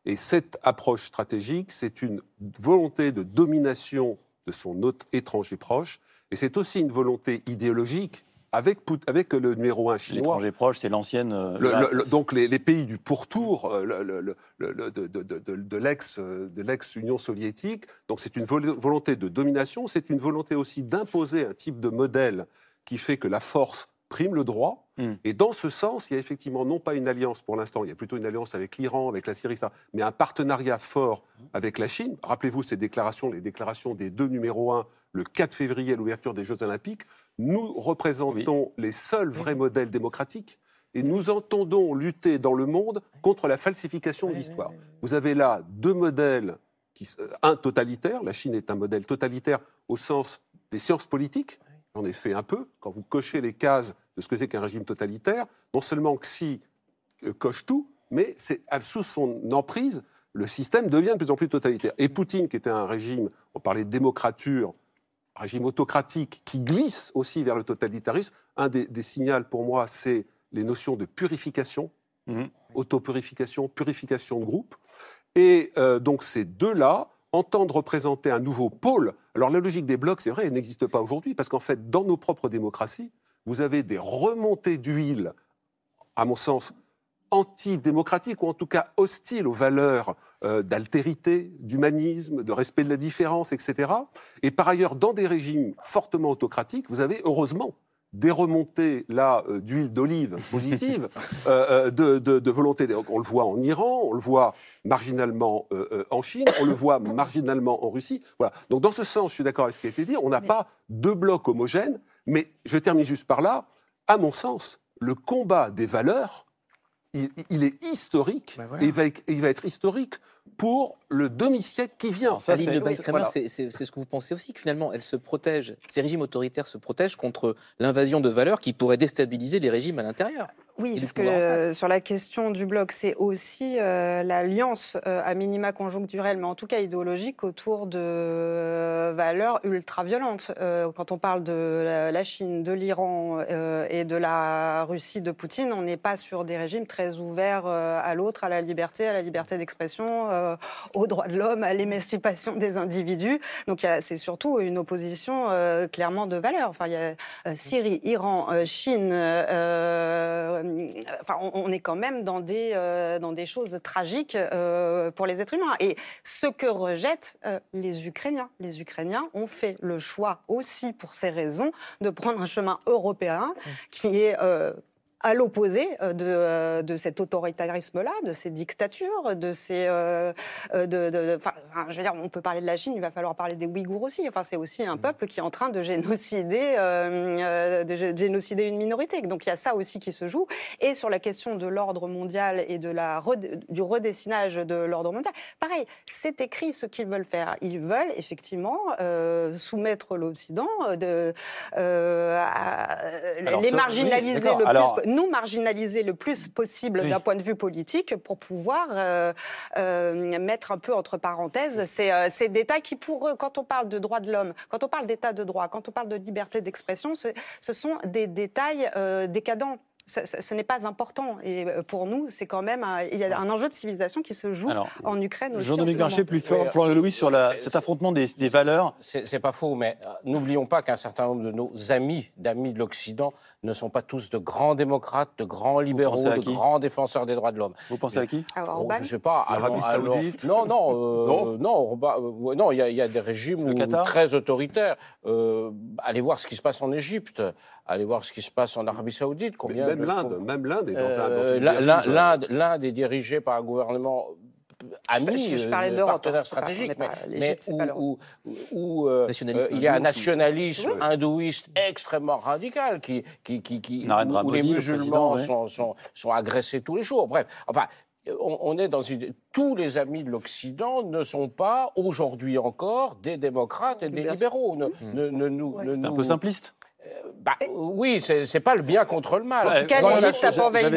Et cette approche stratégique, c'est une volonté de domination de son hôte étranger proche, et c'est aussi une volonté idéologique avec, avec le numéro un chinois. L'étranger proche, c'est l'ancienne. euh, Le- l'URSS. le- le- donc les, les pays du pourtour de, de- de- de- de l'ex- de l'ex-Union soviétique. Donc c'est une vol- volonté de domination, c'est une volonté aussi d'imposer un type de modèle qui fait que la force prime le droit. Mm. Et dans ce sens, il y a effectivement non pas une alliance pour l'instant, il y a plutôt une alliance avec l'Iran, avec la Syrie, ça, mais un partenariat fort avec la Chine. Rappelez-vous ces déclarations, les déclarations des deux numéros 1 le 4 février à l'ouverture des Jeux Olympiques. Nous représentons les seuls vrais modèles démocratiques et nous entendons lutter dans le monde contre la falsification de l'histoire. Vous avez là deux modèles, qui, s- un totalitaire, la Chine est un modèle totalitaire au sens des sciences politiques, j'en ai fait un peu, quand vous cochez les cases de ce que c'est qu'un régime totalitaire, non seulement Xi euh, coche tout, mais c'est sous son emprise, le système devient de plus en plus totalitaire. Et Poutine, qui était un régime, on parlait de démocrature, régime autocratique qui glisse aussi vers le totalitarisme, un des, des signaux pour moi, c'est les notions de purification, Mhm. autopurification, purification de groupe. Et euh, donc ces deux-là entendent représenter un nouveau pôle. Alors la logique des blocs, c'est vrai, elle n'existe pas aujourd'hui, parce qu'en fait, dans nos propres démocraties, vous avez des remontées d'huile, à mon sens, antidémocratiques, ou en tout cas hostiles aux valeurs euh, d'altérité, d'humanisme, de respect de la différence, etc. Et par ailleurs, dans des régimes fortement autocratiques, vous avez heureusement des remontées là euh, d'huile d'olive positive, euh, de, de- de volonté. On le voit en Iran, on le voit marginalement euh, en Chine, on le voit marginalement en Russie. Voilà. Donc dans ce sens, je suis d'accord avec ce qui a été dit. On n'a pas deux blocs homogènes, mais je termine juste par là. À mon sens, le combat des valeurs, il, il est historique Ben voilà. et il va, être- il va être historique pour le demi-siècle qui vient. Alors ça, Aline c'est- de oui, Baïk-Kramer, voilà. c'est c'est- c'est ce que vous pensez aussi, que finalement, elles se protègent, ces régimes autoritaires se protègent contre l'invasion de valeurs qui pourraient déstabiliser les régimes à l'intérieur. Oui, parce que euh, sur la question du bloc, c'est aussi euh, l'alliance euh, à minima conjoncturelle, mais en tout cas idéologique, autour de euh, valeurs ultra-violentes. Euh, quand on parle de la, la Chine, de l'Iran euh, et de la Russie de Poutine, on n'est pas sur des régimes très ouverts euh, à l'autre, à la liberté, à la liberté d'expression, euh, aux droits de l'homme, à l'émancipation des individus. Donc c'est surtout une opposition euh, clairement de valeurs. Enfin, il y a euh, Syrie, Iran, euh, Chine. enfin, on, on est quand même dans des, dans des choses tragiques pour les êtres humains. Et ce que rejettent les Ukrainiens. Les Ukrainiens ont fait le choix aussi, pour ces raisons, de prendre un chemin européen qui est... à l'opposé euh, de, euh, de cet autoritarisme-là, de ces dictatures, de ces, euh, de, de- je veux dire, on peut parler de la Chine, il va falloir parler des Ouïghours aussi. Enfin, c'est aussi un peuple qui est en train de génocider, euh, de gé- génocider une minorité. Donc il y a ça aussi qui se joue. Et sur la question de l'ordre mondial et de la du redessinage de l'ordre mondial, pareil, c'est écrit ce qu'ils veulent faire. Ils veulent effectivement euh, soumettre l'Occident, de, à- Alors, les oui, marginaliser le plus, nous marginaliser le plus possible Oui. d'un point de vue politique pour pouvoir euh, euh, mettre un peu entre parenthèses ces, euh, ces détails qui, pour eux, quand on parle de droits de l'homme, quand on parle d'état de droit, quand on parle de liberté d'expression, ce, ce sont des détails décadents. Ce, ce- ce n'est pas important. Et euh, pour nous, c'est quand même un, il y a un enjeu de civilisation qui se joue Alors, en Ukraine aussi. Jean-Dominique. Marché, plus fort, Oui, Florian Louis, sur la- cet affrontement des, des valeurs. C'est pas faux, mais euh, n'oublions pas qu'un certain nombre de nos amis, d'amis de l'Occident, ne sont pas tous de grands démocrates, de grands libéraux, de grands défenseurs des droits de l'homme. Vous pensez à qui Alors, Bon, Orban je sais pas. L'Arabie Saoudite Non, non, euh, Non non, Orban- euh, non, il y, a- il y a des régimes où- très autoritaires. Euh, allez voir ce qui se passe en Égypte. Allez voir ce qui se passe en Arabie Saoudite. Mais Combien même de- l'Inde, même l'Inde est dans, un, dans Euh, une l'Inde- euh, est dirigée par un gouvernement ami, je- je parlais euh, d'Europe, partenaire hein, c'est pas- on stratégique, n'est mais, mais où, où- euh, euh, il y a un nationalisme Oui. hindouiste extrêmement radical qui, qui, qui, qui- où, où les le musulmans ouais. sont, sont, sont agressés tous les jours. Bref, enfin. On, on est dans une. Tous les amis de l'Occident ne sont pas aujourd'hui encore des démocrates et des libéraux. Ne, ne- ne nous- C'est un nous- peu simpliste. Bah, oui, c'est pas le bien contre le mal. En tout cas, l'Égypte la a chose- pas envahi.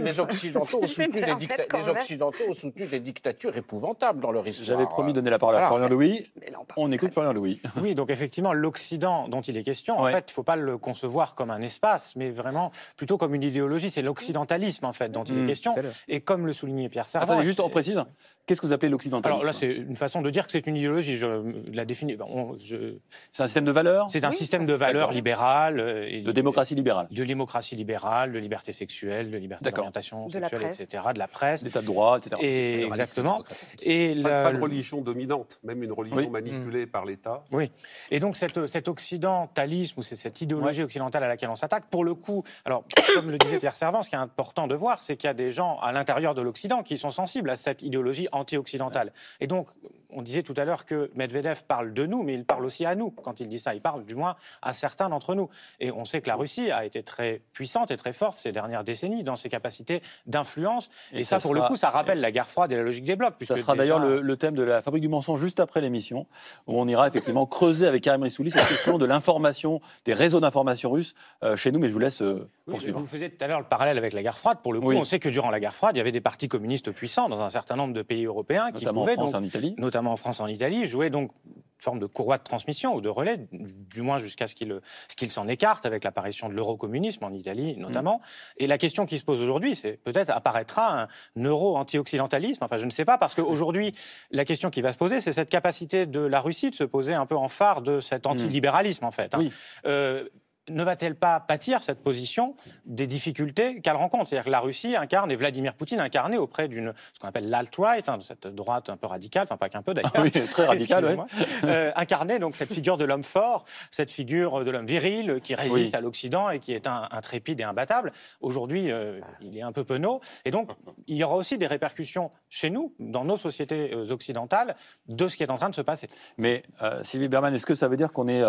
Les Occidentaux ont soutenu des, les. Occidentaux ont soutenu des dictatures épouvantables dans leur histoire. J'avais promis de donner la parole à. Florian Louis. On écoute Florian Louis. Oui, donc effectivement, l'Occident dont il est question, en Ouais. fait, il ne faut pas le concevoir comme un espace, mais vraiment plutôt comme une idéologie. C'est l'occidentalisme, en fait, dont il est question. À l'heure. Et comme le soulignait Pierre Servan... Attendez, juste on précise. Qu'est-ce que vous appelez l'occidentalisme Alors là, c'est une façon de dire que c'est une idéologie. Je la définis. je- C'est un système de valeurs C'est un Oui, système ça, de valeurs libérales. euh, et De démocratie libérale. De démocratie libérale, de liberté sexuelle, de liberté d'orientation sexuelle, etc., de la presse. L'état de droit, etc. Et exactement. Et, Pas, la- pas de religion dominante, même une religion Oui. manipulée par l'État. Oui. Et donc cet, cet occidentalisme ou c'est cette idéologie occidentale à laquelle on s'attaque, pour le coup, alors comme le disait Pierre Servant, ce qui est important de voir, c'est qu'il y a des gens à l'intérieur de l'Occident qui sont sensibles à cette idéologie anti-occidentale. Et donc, on disait tout à l'heure que Medvedev parle de nous, mais il parle aussi à nous. Quand il dit ça, il parle du moins à certains d'entre nous. Et on sait que la Russie a été très puissante et très forte ces dernières décennies dans ses capacités d'influence. Et, Et ça, ça pour le sera- coup, ça rappelle la guerre froide et la logique des blocs. Ça puisque sera déjà- d'ailleurs le, le thème de la fabrique du mensonge juste après l'émission, où on ira effectivement creuser avec Karim Rissouli cette question de l'information, des réseaux d'information russes euh, chez nous, mais je vous laisse euh, Oui, poursuivre. vous faisiez tout à l'heure le parallèle avec la guerre froide. Pour le coup, Oui. on sait que durant la guerre froide, il y avait des partis communistes puissants dans un certain nombre de pays européens qui notamment en pouvaient, France et donc, en Italie. notamment en France en Italie, jouer donc une forme de courroie de transmission ou de relais, du moins jusqu'à ce qu'il s'en écarte avec l'apparition de l'eurocommunisme en Italie notamment. Et la question qui se pose aujourd'hui, c'est peut-être apparaîtra un euro-anti-occidentalisme. Enfin, je ne sais pas, parce qu'aujourd'hui, la question qui va se poser, c'est cette capacité de la Russie de se poser un peu en phare de cet antilibéralisme, en fait. hein. Oui. Euh, ne va-t-elle pas pâtir, cette position, des difficultés qu'elle rencontre? C'est-à-dire que la Russie incarne, et Vladimir Poutine incarné auprès d'une, ce qu'on appelle l'alt-right, hein, de cette droite un peu radicale, enfin pas qu'un peu d'ailleurs. Ah oui, très radical, Excusez-moi. Euh, incarner donc cette figure de l'homme fort, cette figure de l'homme viril qui résiste Oui. à l'Occident et qui est intrépide et imbattable. Aujourd'hui, euh, il est un peu penaud. Et donc, il y aura aussi des répercussions chez nous, dans nos sociétés euh, occidentales, de ce qui est en train de se passer. Mais euh, Sylvie Berman, est-ce que ça veut dire qu'on est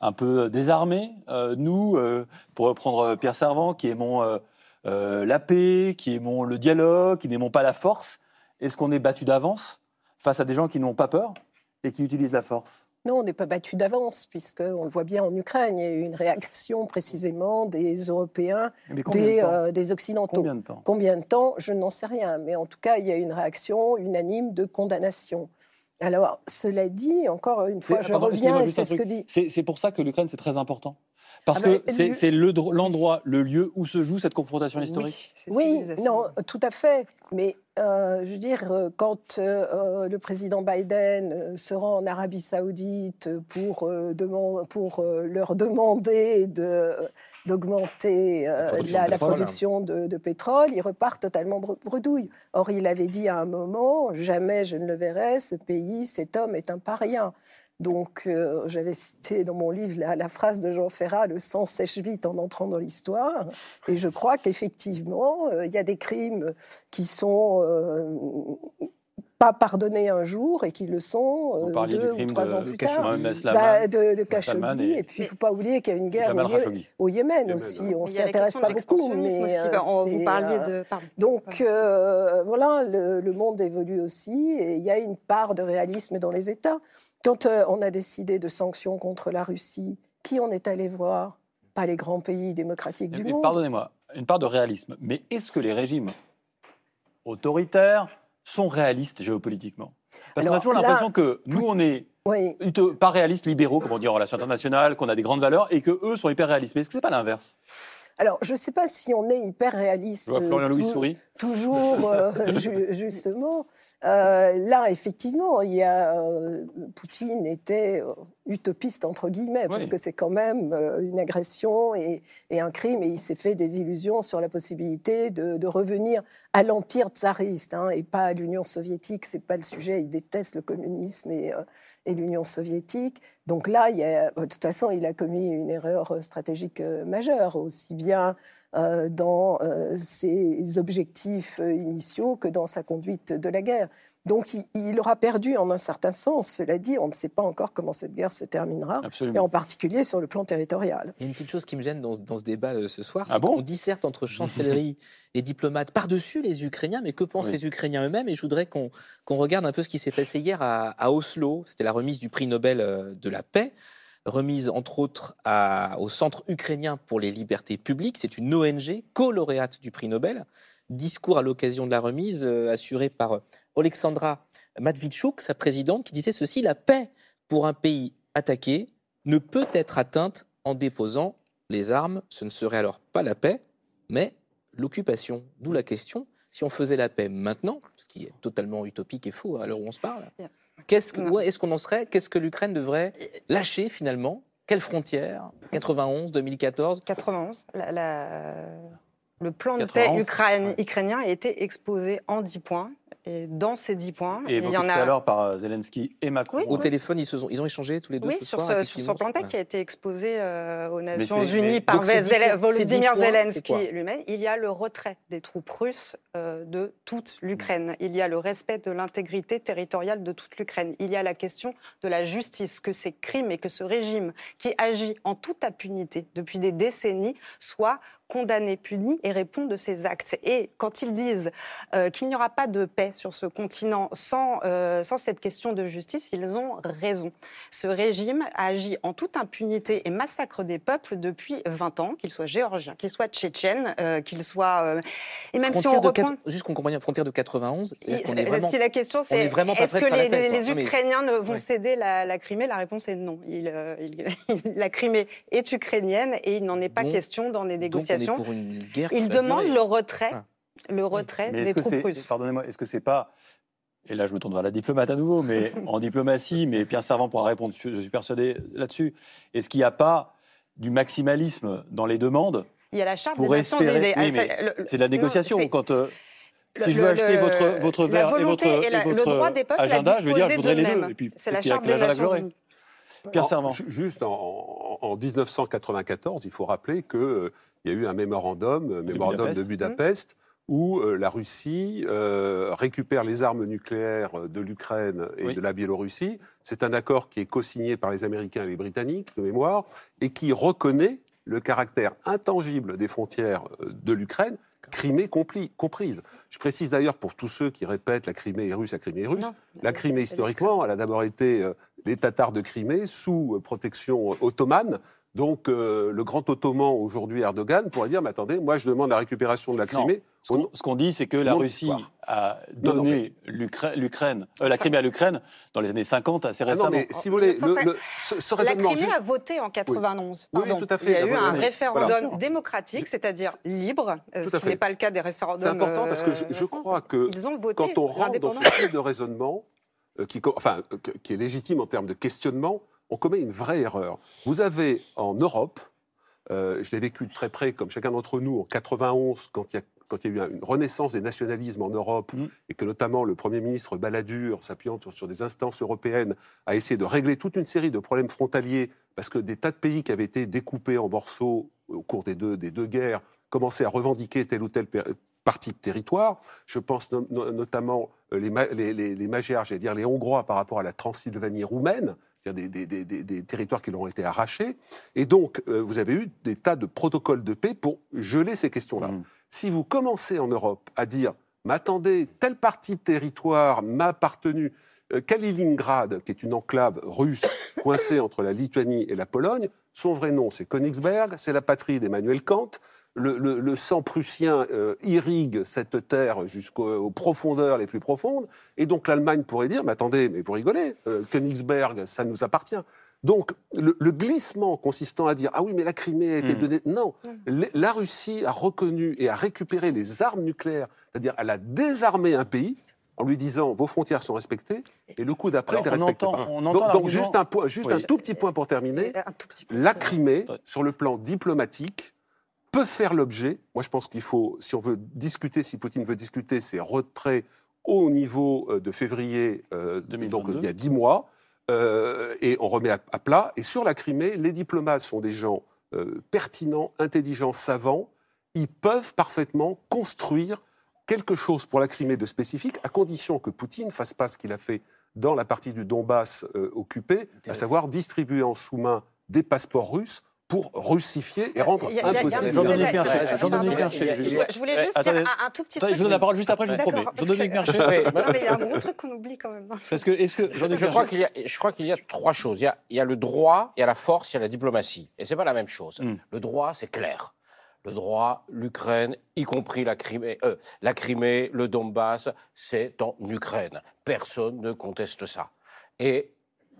un peu désarmés, euh, nous, euh, pour reprendre euh, Pierre Servant, qui aimons la paix, qui aimons le dialogue, qui n'aimons pas la force Est-ce qu'on est battu d'avance face à des gens qui n'ont pas peur et qui utilisent la force? Non, on n'est pas battu d'avance, puisqu'on le voit bien en Ukraine. Il y a eu une réaction précisément des Européens, des, de euh, des Occidentaux. Combien de temps? Combien de temps? Je n'en sais rien. Mais en tout cas, il y a eu une réaction unanime de condamnation. Alors, cela dit, encore une fois, je pardon, reviens, et c'est ce que dit. C'est pour ça que l'Ukraine, c'est très important. Parce Ah bah, que c'est le- c'est le dro- l'endroit, le lieu où se joue cette confrontation historique. Oui, non, tout à fait. Mais euh, je veux dire, euh, quand euh, le président Biden se rend en Arabie Saoudite pour, euh, euh, leur demander de- d'augmenter euh, production la, de la pétrole. production de, de pétrole, il repart totalement bre- bredouille. Or, il avait dit à un moment, jamais je ne le verrai, ce pays, cet homme est un paria. Donc, euh, j'avais cité dans mon livre la, la phrase de Jean Ferrat, le sang sèche vite en entrant dans l'histoire. Et je crois qu'effectivement, euh, il y a des crimes qui sont pas pardonnés un jour et qui le sont euh, deux ou trois de ans plus tard. Bah, de, de Khashoggi. et- Et puis, il ne faut pas oublier qu'il y a une guerre au, Yé- au Yémen Yémen, aussi. ouais. On s'y intéresse pas beaucoup. Mais, aussi. euh, on- vous parliez euh, de. Pardon. donc euh, voilà, le, le monde évolue aussi et il y a une part de réalisme dans les États. Quand euh, on a décidé de sanctions contre la Russie, qui on est allé voir? Pas les grands pays démocratiques du Mais monde. Pardonnez-moi, une part de réalisme. Mais est-ce que les régimes autoritaires sont réalistes géopolitiquement Parce qu'on a toujours l'impression que nous, on est Oui, pas réalistes, libéraux, comme on dit en relations internationales, qu'on a des grandes valeurs, et que eux sont hyper réalistes. Mais est-ce que c'est pas l'inverse? Alors je ne sais pas si on est hyper réaliste. Florian Louis tout- sourit. Toujours, euh, ju- justement. Euh, là, effectivement, il y a, euh, Poutine était utopiste, entre guillemets, parce Oui. que c'est quand même une agression et, et un crime, et il s'est fait des illusions sur la possibilité de, de revenir à l'empire tsariste, hein, et pas à l'Union soviétique, c'est pas le sujet, il déteste le communisme et, et l'Union soviétique. Donc là, il y a, de toute façon, il a commis une erreur stratégique majeure, aussi bien dans ses objectifs euh, initiaux que dans sa conduite de la guerre. Donc il, il aura perdu en un certain sens. Cela dit, on ne sait pas encore comment cette guerre se terminera, et Absolument. en particulier sur le plan territorial. Il y a une petite chose qui me gêne dans, dans ce débat euh, ce soir, Ah c'est bon qu'on disserte entre chancellerie et diplomates par-dessus les Ukrainiens, mais que pensent Oui. les Ukrainiens eux-mêmes? Et je voudrais qu'on qu'on regarde un peu ce qui s'est passé hier à, à Oslo. C'était la remise du prix Nobel euh, de la paix, remise entre autres à- au Centre ukrainien pour les libertés publiques. C'est une ONG co-lauréate du prix Nobel. Discours à l'occasion de la remise euh, assuré par Alexandra Matvichuk, sa présidente, qui disait ceci la paix pour un pays attaqué ne peut être atteinte en déposant les armes. Ce ne serait alors pas la paix, mais l'occupation. D'où la question si on faisait la paix maintenant, ce qui est totalement utopique et faux à l'heure où on se parle, qu'est-ce que, où est-ce qu'on en serait Qu'est-ce que l'Ukraine devrait lâcher finalement? Quelle frontière? 91, 2014 91. La, la- Le plan de 91, paix ukrainien a été exposé en 10 points. Et dans ces 10 points, Et il y en tout a. à l'heure par euh, Zelensky et Macron. Oui, Au oui. téléphone, ils, se sont- ils ont échangé tous les deux Oui, ce sur, soir, ce, sur ce plan de paix qui a été exposé euh, aux Nations Unies mais- par Zele- Volodymyr Zelensky lui-même. Il y a le retrait des troupes russes euh, de toute l'Ukraine. Il y a le respect de l'intégrité territoriale de toute l'Ukraine. Il y a la question de la justice, que ces crimes et que ce régime qui agit en toute impunité depuis des décennies soit condamné, puni et répond de ses actes. Et quand ils disent euh, qu'il n'y aura pas de paix sur ce continent sans, euh, sans cette question de justice, ils ont raison. Ce régime agit en toute impunité et massacre des peuples depuis 20 ans, qu'ils soient géorgiens, qu'ils soient tchétchènes, euh, qu'ils soient... euh, et même si Frontière on de reprend... quatre- Juste qu'on comprenne frontière de 91, c'est-à-dire qu'on est Si- vraiment... Si la question on c'est est-ce que la les, paix, quoi. les Non, mais- Ukrainiens vont céder la, la Crimée? La réponse est non. Il, euh, il- la Crimée est ukrainienne et il n'en est pas Donc- question dans les négociations. pour une guerre qui Il va demande durer. le retrait, Ah. Le retrait Mais est-ce des que troupes c'est, russes. pardonnez-moi, est-ce que c'est pas, et là je me tourne vers la diplomate à nouveau, mais en diplomatie, mais Pierre Servant pourra répondre, je suis persuadé là-dessus, est-ce qu'il n'y a pas du maximalisme dans les demandes Il y a la charte pour des Nations espérer- Unies. oui, mais Ah, C'est de la négociation. Quand, euh, le- si je veux le- acheter le- votre, votre verre et votre, et la- et le droit des peuples agenda, je veux dire, je voudrais les deux. d'eux-mêmes. Et puis, C'est la charte des Nations Unies. Pierre Servant. ju- Juste en, en- en 1994, il faut rappeler qu'il y a eu un mémorandum, euh, mémorandum de Budapest, où euh, la Russie euh, récupère les armes nucléaires euh, de l'Ukraine et Oui. de la Biélorussie. C'est un accord qui est co-signé par les Américains et les Britanniques, de mémoire, et qui reconnaît le caractère intangible des frontières euh, de l'Ukraine, Crimée compli- comprise. Je précise d'ailleurs pour tous ceux qui répètent la Crimée est russe, la Crimée est russe, Non. la Crimée, historiquement, elle a d'abord été euh, les Tatars de Crimée sous euh, protection ottomane. Donc, euh, le grand ottoman, aujourd'hui Erdogan, pourrait dire Mais attendez, moi, je demande la récupération de la Non. Crimée. Ce qu'on dit, c'est que la Non, Russie a Non, non, donné l'Ukra- l'Ukraine, euh, la Crimée à l'Ukraine dans les années 50 assez Ah non, récemment. mais si vous voulez, le- le- ce, ce La. Crimée juste- a voté en 91. Oui, oui, tout à fait. Il y a eu vo- un oui, référendum voilà. démocratique, c'est-à-dire libre, euh, Tout ce à qui n'est pas le cas des référendums. C'est important parce que je, crois que Ils ont voté quand on rentre dans ce type de raisonnement, euh, enfin, euh, qui est légitime en termes de questionnement, on commet une vraie erreur. Vous avez en Europe, euh, je l'ai vécu de très près, comme chacun d'entre nous, en 91, quand il y a quand il y a eu une renaissance des nationalismes en Europe, Mm. et que notamment le Premier ministre Balladur, s'appuyant sur, sur des instances européennes, a essayé de régler toute une série de problèmes frontaliers, parce que des tas de pays qui avaient été découpés en morceaux au cours des deux, des deux guerres commençaient à revendiquer telle ou telle partie de territoire. Je pense no- no- notamment euh, les, ma- les, les, les Magyars, j'allais dire les Hongrois par rapport à la Transylvanie roumaine, c'est-à-dire des, des- des- des territoires qui leur ont été arrachés. Et donc, euh, vous avez eu des tas de protocoles de paix pour geler ces questions-là. Mm. Si vous commencez en Europe à dire, mais attendez, telle partie de territoire m'a appartenu, euh, Kaliningrad, qui est une enclave russe coincée entre la Lituanie et la Pologne, son vrai nom, c'est Königsberg, c'est la patrie d'Emmanuel Kant. Le, le- le sang prussien euh, irrigue cette terre jusqu'aux profondeurs les plus profondes. Et donc l'Allemagne pourrait dire, mais attendez, mais vous rigolez, euh, Königsberg, ça nous appartient. Donc le, le glissement consistant à dire, ah oui, mais la Crimée a été Mm. donnée... Non, les- la Russie a reconnu et a récupéré les armes nucléaires, c'est-à-dire elle a désarmé un pays en lui disant, vos frontières sont respectées, et le coup d'après, Alors, il ne on respecte entend- pas. on Donc- entend donc, juste, un, point, juste Oui. un tout petit point pour terminer. Petit. La Crimée, sur le plan diplomatique, peut faire l'objet, moi je pense qu'il faut, si on veut discuter, si Poutine veut discuter, ses retraits au niveau euh, de février, euh, 2022. donc il y a dix mois, euh, et on remet à, à plat. Et sur la Crimée, les diplomates sont des gens euh, pertinents, intelligents, savants. Ils peuvent parfaitement construire quelque chose pour la Crimée de spécifique, à condition que Poutine fasse pas ce qu'il a fait dans la partie du Donbass occupée, à savoir distribuer en sous-main des passeports russes pour russifier et rendre impossible. Jean-Dominique Merchet, Je voulais- juste attendez. dire un, un tout petit truc. je vous donne la parole juste après, je vous promets. Jean-Dominique que- Merchet. Oui, Non, mais il y a un gros truc qu'on oublie quand même. Parce que, est-ce que Je crois qu'il y, a- je crois qu'il y a trois choses. Il y a, il y a le droit, il y a la force, il y a la diplomatie. Et c'est pas la même chose. Mm. Le droit, c'est clair. Le droit, l'Ukraine, y compris la Crimée, euh, la Crimée, le Donbass, c'est en Ukraine. Personne ne conteste ça. Et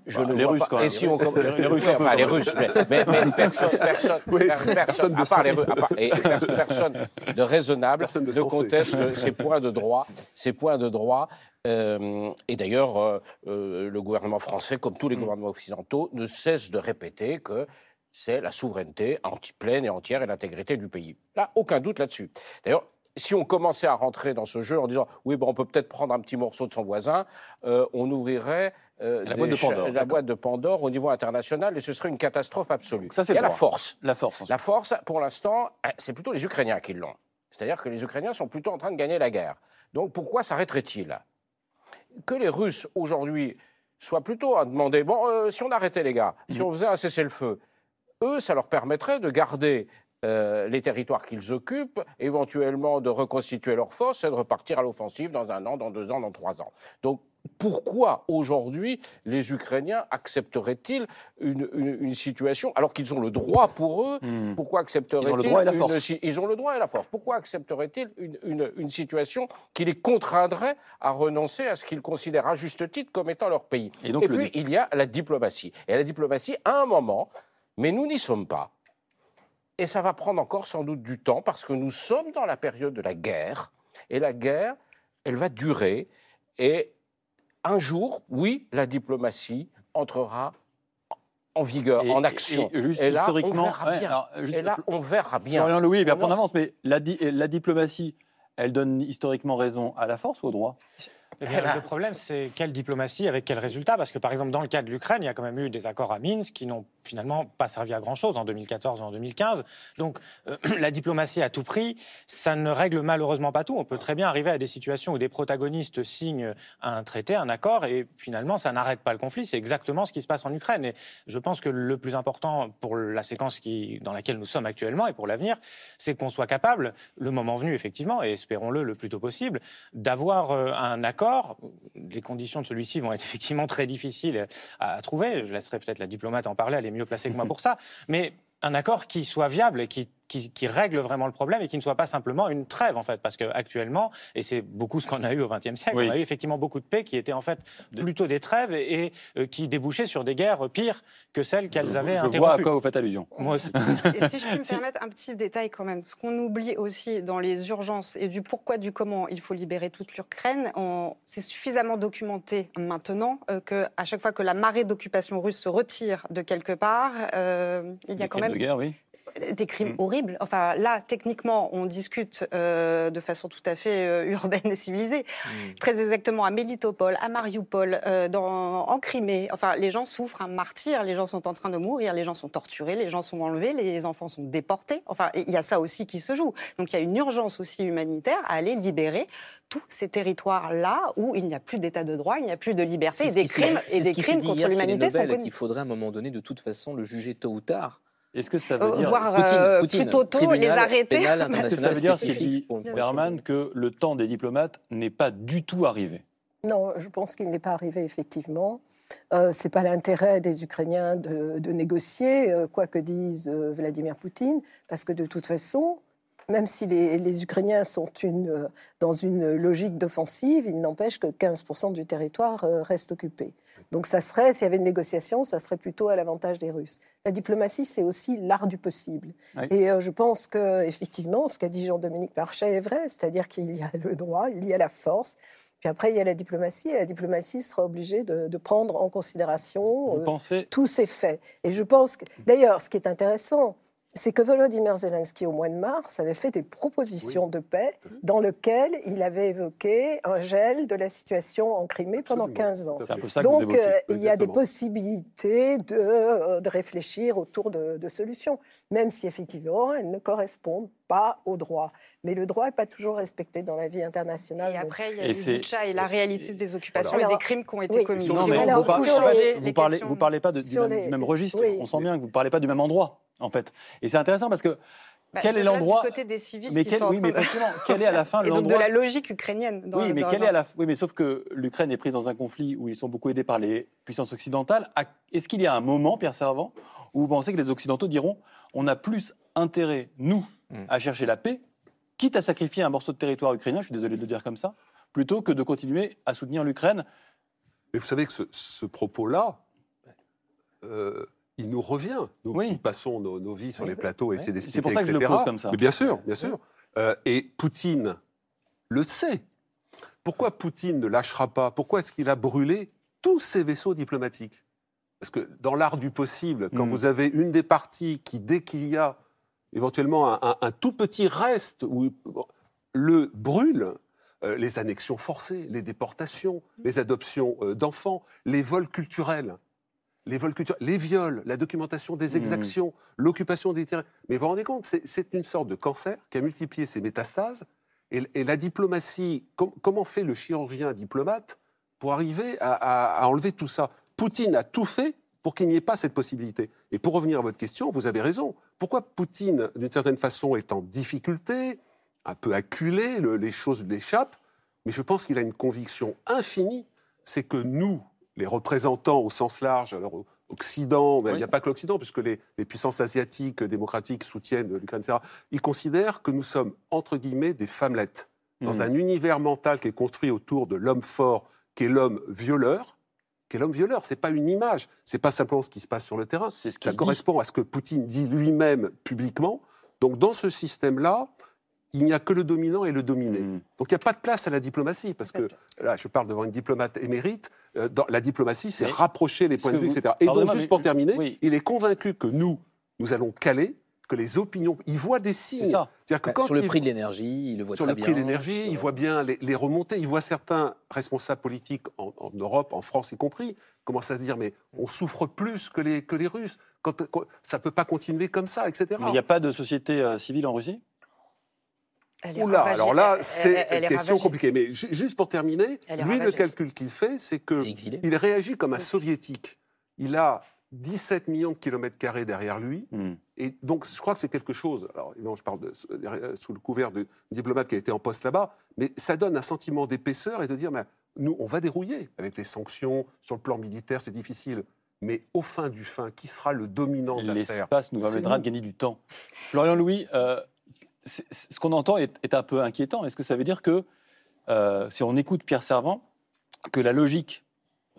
Je Bah, les Russes, pas. quand même. Et si on- Les Russes, enfin, les. Russes, mais, mais- mais personne, personne, Oui, per- personne, personne de à part les sensé. Russes, à part- et personne, de raisonnable de ne conteste ces points de droit, ces points de droit. euh, et d'ailleurs, euh, euh, le gouvernement français, comme Mm. tous les gouvernements occidentaux, ne cesse de répéter que c'est la souveraineté pleine et entière et l'intégrité du pays. Là, aucun doute là-dessus. D'ailleurs, si on commençait à rentrer dans ce jeu en disant oui, bon, on peut peut-être prendre un petit morceau de son voisin, on ouvrirait euh, La boîte de Pandore, la boîte de Pandore au niveau international et ce serait une catastrophe absolue. Ça, c'est la force. La force. La force, pour l'instant, eh, c'est plutôt les Ukrainiens qui l'ont. C'est-à-dire que les Ukrainiens sont plutôt en train de gagner la guerre. Donc pourquoi s'arrêterait-il Que les Russes, aujourd'hui, soient plutôt à demander, bon, euh, si on arrêtait les gars, si on faisait un cessez-le-feu, eux, ça leur permettrait de garder euh, les territoires qu'ils occupent, éventuellement de reconstituer leurs forces et de repartir à l'offensive dans un an, dans deux ans, dans trois ans. Donc pourquoi aujourd'hui les Ukrainiens accepteraient-ils une, une- une situation, alors qu'ils ont le droit pour eux, Hmm. pourquoi accepteraient-ils Ils ont le droit et la une force. si- Ils ont le droit et la force. Pourquoi accepteraient-ils une, une- une situation qui les contraindrait à renoncer à ce qu'ils considèrent à juste titre comme étant leur pays? Et donc, le puis, il y a la diplomatie. Et la diplomatie, à un moment, mais nous n'y sommes pas. Et ça va prendre encore sans doute du temps parce que nous sommes dans la période de la guerre. Et la guerre, elle va durer. Et un jour, oui, la diplomatie entrera en vigueur, Et- en action. et juste là, historiquement, on verra ouais, bien. alors, juste- et là, on verra bien. Florian Louis, eh bien, on avance, mais la, di- la diplomatie, elle donne historiquement raison à la force ou au droit? Eh bien, Eh ben. le problème, c'est quelle diplomatie avec quel résultat? Parce que, par exemple, dans le cas de l'Ukraine, il y a quand même eu des accords à Minsk qui n'ont finalement pas servi à grand-chose en 2014 ou en 2015. Donc, euh, la diplomatie à tout prix, ça ne règle malheureusement pas tout. On peut très bien arriver à des situations où des protagonistes signent un traité, un accord, et finalement, ça n'arrête pas le conflit. C'est exactement ce qui se passe en Ukraine. Et je pense que le plus important pour la séquence qui, dans laquelle nous sommes actuellement et pour l'avenir, c'est qu'on soit capable, le moment venu, effectivement, et espérons-le le plus tôt possible, d'avoir euh, un accord. Les conditions de celui-ci vont être effectivement très difficiles à, à trouver. Je laisserai peut-être la diplomate en parler, elle est mieux placée que moi pour ça. Mais un accord qui soit viable et qui, qui, qui règle vraiment le problème et qui ne soit pas simplement une trêve, en fait. Parce qu'actuellement, et c'est beaucoup ce qu'on a eu au XXe siècle, Oui. on a eu effectivement beaucoup de paix qui étaient en fait plutôt des trêves et, et, euh, qui débouchaient sur des guerres pires que celles qu'elles avaient Je vois à interrompues. quoi vous faites allusion. Moi aussi. Et si je peux me permettre un petit détail quand même, ce qu'on oublie aussi dans les urgences et du pourquoi, du comment il faut libérer toute l'Ukraine, c'est suffisamment documenté maintenant euh, que à chaque fois que la marée d'occupation russe se retire de quelque part, euh, il y a quand même de guerre, oui. Des crimes Mm. horribles. Enfin, là, techniquement, on discute euh, de façon tout à fait euh, urbaine et civilisée. Mm. Très exactement à Mélitopol, à Mariupol, euh, dans, en Crimée. Enfin, les gens souffrent un martyr, les gens sont en train de mourir, les gens sont torturés, les gens sont enlevés, les enfants sont déportés. Enfin, il y a ça aussi qui se joue. Donc, il y a une urgence aussi humanitaire à aller libérer tous ces territoires-là où il n'y a plus d'état de droit, il n'y a plus de liberté, et des crimes, et des crimes contre l'humanité sont connus. qu'il faudrait à un moment donné, de toute façon, le juger tôt ou tard. Est-ce que ça veut Euh, dire, voire Poutine, euh, Poutine, plutôt tôt, tribunal les arrêter. est-ce que ça veut dire, Berman, que le temps des diplomates n'est pas du tout arrivé Non, je pense qu'il n'est pas arrivé, effectivement. Euh, Ce n'est pas l'intérêt des Ukrainiens de, de négocier, euh, quoi que dise euh, Vladimir Poutine, parce que de toute façon, même si les, les Ukrainiens sont une, euh, dans une logique d'offensive, il n'empêche que 15% du territoire euh, reste occupé. Donc ça serait, s'il y avait une négociation, ça serait plutôt à l'avantage des Russes. La diplomatie, c'est aussi l'art du possible. Oui. Et euh, je pense que, effectivement, ce qu'a dit Jean-Dominique Parchet est vrai, c'est-à-dire qu'il y a le droit, il y a la force, puis après, il y a la diplomatie, et la diplomatie sera obligée de, de prendre en considération euh, pensez tous ces faits. Et je pense que, d'ailleurs, ce qui est intéressant, c'est que Volodymyr Zelensky, au mois de mars, avait fait des propositions de paix dans lesquelles il avait évoqué un gel de la situation en Crimée pendant Absolument. 15 ans. C'est un peu ça que vous Donc, évoquez. euh, il y a des possibilités de, euh, de réfléchir autour de, de solutions, même si effectivement elles ne correspondent pas au droit. Mais le droit n'est pas toujours respecté dans la vie internationale. Et donc- après, il y a Et et la réalité des occupations Voilà. et des crimes qui ont été Oui. commis. Non, Sur mais vous, alors, parlez, pas de- du même, les- même registre. oui. On sent bien que vous ne parlez pas du même endroit, en fait. Et c'est intéressant parce que Bah, quel est l'endroit du côté des civils Mais qui quel, sont oui, mais quel est à la fin Et donc de l'endroit la logique ukrainienne. Dans, Oui, mais dans- quelle est à la Oui, mais sauf que l'Ukraine est prise dans un conflit où ils sont beaucoup aidés par les puissances occidentales. À- Est-ce qu'il y a un moment, Pierre Servant, où vous pensez que les Occidentaux diront on a plus intérêt, nous, Mm. à chercher la paix, quitte à sacrifier un morceau de territoire ukrainien, je suis désolé de le dire comme ça, plutôt que de continuer à soutenir l'Ukraine? Mais vous savez que ce, ce propos-là, euh, il nous revient, nous Oui. qui passons nos, nos vies sur Oui, les plateaux et oui. c'est des C'est pour ça que je le etc. pose comme ça. Mais bien sûr, bien sûr. Euh, et Poutine le sait. Pourquoi Poutine ne lâchera pas? Pourquoi est-ce qu'il a brûlé tous ses vaisseaux diplomatiques? Parce que dans l'art du possible, quand Mm. vous avez une des parties qui, dès qu'il y a éventuellement un, un- un tout petit reste, où, le brûle, euh, les annexions forcées, les déportations, les adoptions euh, d'enfants, les vols culturels, les vols culturels, les viols, la documentation des Mhm. exactions, l'occupation des terrains. Mais vous vous rendez compte, c'est- une sorte de cancer qui a multiplié ses métastases. Et, et la diplomatie, com- comment fait le chirurgien diplomate pour arriver à, à- à enlever tout ça? Poutine a tout fait pour qu'il n'y ait pas cette possibilité. Et pour revenir à votre question, vous avez raison. Pourquoi Poutine, d'une certaine façon, est en difficulté, un peu acculé, le- les choses lui échappent, mais je pense qu'il a une conviction infinie, c'est que nous, les représentants au sens large, alors Occident, mais il n'y a pas que l'Occident, puisque les, les puissances asiatiques, démocratiques soutiennent l'Ukraine, etc., ils considèrent que nous sommes, entre guillemets, des femmelettes, dans Mhm. un univers mental qui est construit autour de l'homme fort, qui est l'homme violeur, qui est l'homme violeur. C'est pas une image, c'est pas simplement ce qui se passe sur le terrain. Ce Ça dit. correspond à ce que Poutine dit lui-même publiquement. Donc dans ce système-là, il n'y a que le dominant et le dominé. Mm. Donc il n'y a pas de place à la diplomatie, parce que là, je parle devant une diplomate émérite. euh, dans, la diplomatie, c'est Mais rapprocher les points de vue, vous- etc. Et donc, juste mais- pour terminer, oui. il est convaincu que nous, nous allons caler, que les opinions, il voit des signes. C'est ça. C'est-à-dire que Bah, quand sur le il- prix de l'énergie, il le voit sur très le bien. prix de l'énergie, sur- il voit bien les, les remontées, il voit certains responsables politiques en, en Europe, en France y compris, commencent à se dire mais on souffre plus que les, que les Russes, quand, quand- ça ne peut pas continuer comme ça, etc. Mais il n'y a pas de société euh, civile en Russie? Oula, ravagée. alors là, c'est une est question ravagée. compliquée. Mais ju- juste pour terminer, lui, le calcul qu'il fait, c'est que Exilé. il réagit comme un soviétique. Il a 17 millions de kilomètres carrés derrière lui. Mm. Et donc, je crois que c'est quelque chose. Alors, évidemment, je parle de- euh, sous le couvert de diplomate qui a été en poste là-bas, mais ça donne un sentiment d'épaisseur et de dire, mais nous, on va dérouiller avec les sanctions sur le plan militaire, c'est difficile. Mais au fin du fin, qui sera le dominant de l'affaire L'espace nous permettra de gagner du temps. Florian Louis, euh, ce qu'on entend est, un peu inquiétant. Est-ce que ça veut dire que, euh, si on écoute Pierre Servant, que la logique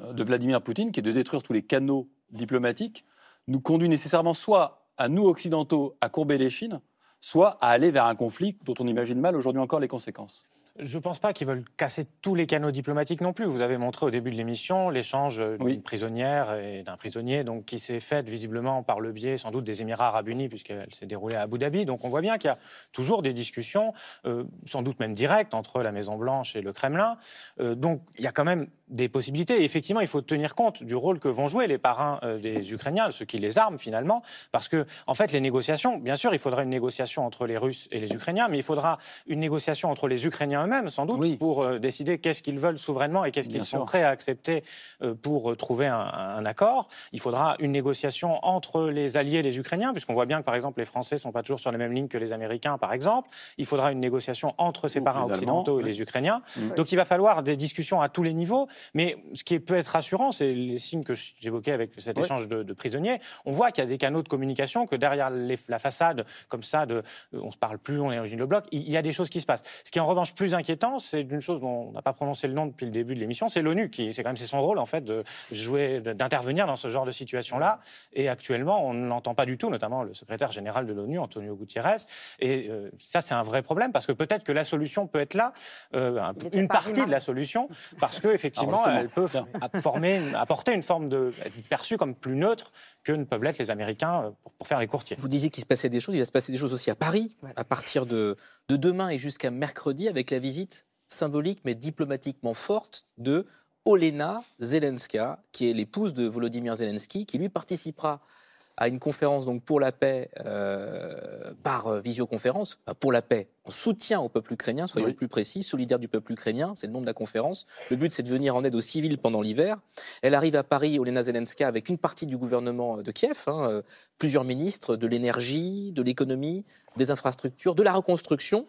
euh, de Vladimir Poutine, qui est de détruire tous les canaux diplomatiques, nous conduit nécessairement soit à nous occidentaux à courber les chines, soit à aller vers un conflit dont on imagine mal aujourd'hui encore les conséquences? Je ne pense pas qu'ils veulent casser tous les canaux diplomatiques non plus. Vous avez montré au début de l'émission l'échange d'une Oui. prisonnière et d'un prisonnier donc, qui s'est fait visiblement par le biais sans doute des Émirats arabes unis puisqu'elle s'est déroulée à Abu Dhabi. Donc on voit bien qu'il y a toujours des discussions, euh, sans doute même directes, entre la Maison-Blanche et le Kremlin. Euh, donc il y a quand même des possibilités. Et effectivement, il faut tenir compte du rôle que vont jouer les parrains euh, des Ukrainiens, ceux qui les arment finalement, parce que en fait les négociations, bien sûr, il faudra une négociation entre les Russes et les Ukrainiens, mais il faudra une négociation entre les Ukrainiens eux-mêmes, sans doute, Oui. pour euh, décider qu'est-ce qu'ils veulent souverainement et qu'est-ce qu'ils sont prêts à accepter euh, pour euh, trouver un, un accord. Il faudra une négociation entre les alliés et les Ukrainiens, puisqu'on voit bien que par exemple les Français ne sont pas toujours sur la même ligne que les Américains, par exemple. Il faudra une négociation entre ces Ou parrains les occidentaux et oui. les Ukrainiens. Donc il va falloir des discussions à tous les niveaux. Mais ce qui peut être rassurant, c'est les signes que j'évoquais avec cet Oui. échange de, de prisonniers. On voit qu'il y a des canaux de communication, que derrière les- la façade, comme ça, de, on se parle plus, on est dans le bloc, il il y a des choses qui se passent. Ce qui est en revanche plus inquiétant, c'est d'une chose dont on n'a pas prononcé le nom depuis le début de l'émission, c'est l'ONU, qui c'est quand même c'est son rôle en fait de jouer, d'intervenir dans ce genre de situation-là. Et actuellement, on ne l'entend pas du tout, notamment le secrétaire général de l'ONU, Antonio Gutiérrez. Et euh, ça, c'est un vrai problème parce que peut-être que la solution peut être là, euh, une partie de la solution, parce que effectivement, Peut justement, f- former, apporter une forme de, être perçue comme plus neutre que ne peuvent l'être les Américains euh, pour, pour faire les courtiers. Vous disiez qu'il se passait des choses, il va se passer des choses aussi à Paris, à partir de, de demain et jusqu'à mercredi, avec la visite symbolique mais diplomatiquement forte de Olena Zelenska, qui est l'épouse de Volodymyr Zelensky, qui lui participera à une conférence donc pour la paix euh, par euh, visioconférence, enfin, pour la paix, en soutien au peuple ukrainien, soyons Oui. plus précis, solidaire du peuple ukrainien, c'est le nom de la conférence. Le but, c'est de venir en aide aux civils pendant l'hiver. Elle arrive à Paris, Olena Zelenska, avec une partie du gouvernement de Kiev, hein, euh, plusieurs ministres de l'énergie, de l'économie, des infrastructures, de la reconstruction.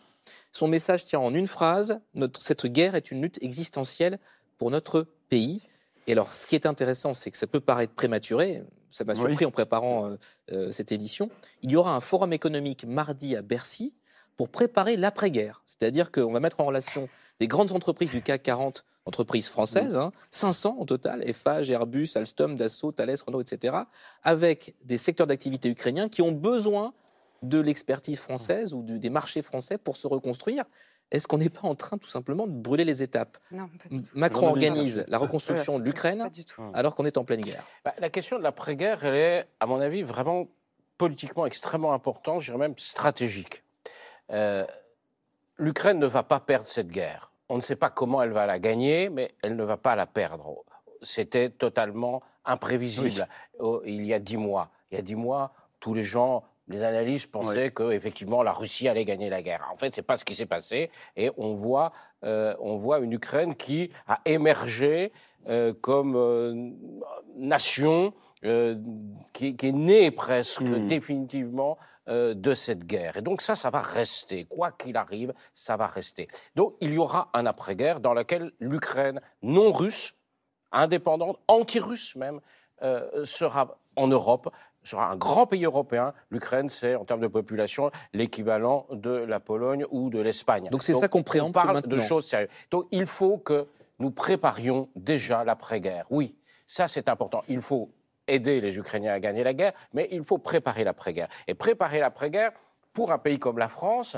Son message tient en une phrase notre, Cette guerre est une lutte existentielle pour notre pays. Et alors, ce qui est intéressant, c'est que ça peut paraître prématuré. Ça m'a Oui. surpris en préparant euh, euh, cette émission. Il y aura un forum économique mardi à Bercy pour préparer l'après-guerre. C'est-à-dire qu'on va mettre en relation des grandes entreprises du CAC 40, entreprises françaises, hein, 500 au total, Eiffage, Airbus, Alstom, Dassault, Thales, Renault, etc., avec des secteurs d'activité ukrainiens qui ont besoin de l'expertise française ou des marchés français pour se reconstruire. Est-ce qu'on n'est pas en train tout simplement de brûler les étapes Non, pas du tout. Macron organise la reconstruction de l'Ukraine tout. alors qu'on est en pleine guerre. Bah, la question de l'après-guerre, elle est, à mon avis, vraiment politiquement extrêmement importante, je dirais même stratégique. Euh, L'Ukraine ne va pas perdre cette guerre. On ne sait pas comment elle va la gagner, mais elle ne va pas la perdre. C'était totalement imprévisible Oh, il y a dix mois. Il y a dix mois, tous les gens, les analystes pensaient que effectivement la Russie allait gagner la guerre. En fait, c'est pas ce qui s'est passé, et on voit, euh, on voit une Ukraine qui a émergé euh, comme euh, nation qui, qui est née presque Mhm. définitivement de cette guerre. Et donc ça, ça va rester. Quoi qu'il arrive, ça va rester. Donc il y aura un après-guerre dans lequel l'Ukraine non russe, indépendante, anti-russe même, sera en Europe, sera un grand pays européen. L'Ukraine, c'est en termes de population l'équivalent de la Pologne ou de l'Espagne. Donc c'est ça qu'on préempte On parle de maintenant. choses sérieuses. Donc il faut que nous préparions déjà l'après-guerre. Oui, ça c'est important. Il faut aider les Ukrainiens à gagner la guerre, mais il faut préparer l'après-guerre. Et préparer l'après-guerre pour un pays comme la France,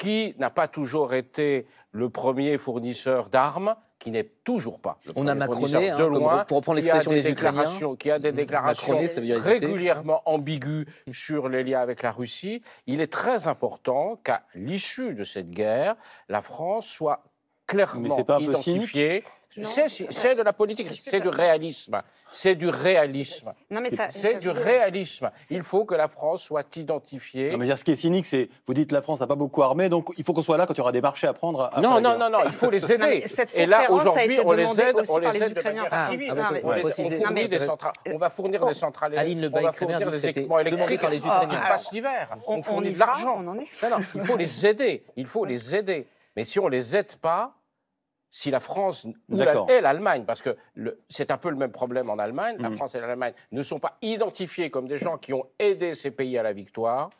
qui n'a pas toujours été le premier fournisseur d'armes, qui n'est toujours pas. le On a macroné, hein, de comme- loin, pour reprendre qui a l'expression des Ukrainiens. déclarations- Qui a des déclarations Macroné, ça veut dire hésiter. régulièrement ambiguës sur les liens avec la Russie. Il est très important qu'à l'issue de cette guerre, la France soit clairement Mais pas identifiée. C'est de la politique, c'est du réalisme. C'est du réalisme. C'est du réalisme. Il faut que la France soit identifiée. Non, mais ce qui est cynique, c'est vous dites la France n'a pas beaucoup armé, donc il faut qu'on soit là quand il y aura des marchés à prendre. après Non, non, non, non, il faut les aider. cette Et là, aujourd'hui, on les aide, on les aide de manière Ah, civile. Non, mais- On centrales- va fournir des centrales Aline électriques, on va fournir que des équipements électriques. On Ukrainiens. passe l'hiver, On- fournit de l'argent. il faut les aider. Il faut les aider. Mais si on les aide pas, si la France la- et l'Allemagne, parce que le- c'est un peu le même problème en Allemagne, la Mhm. France et l'Allemagne ne sont pas identifiés comme des gens qui ont aidé ces pays à la victoire,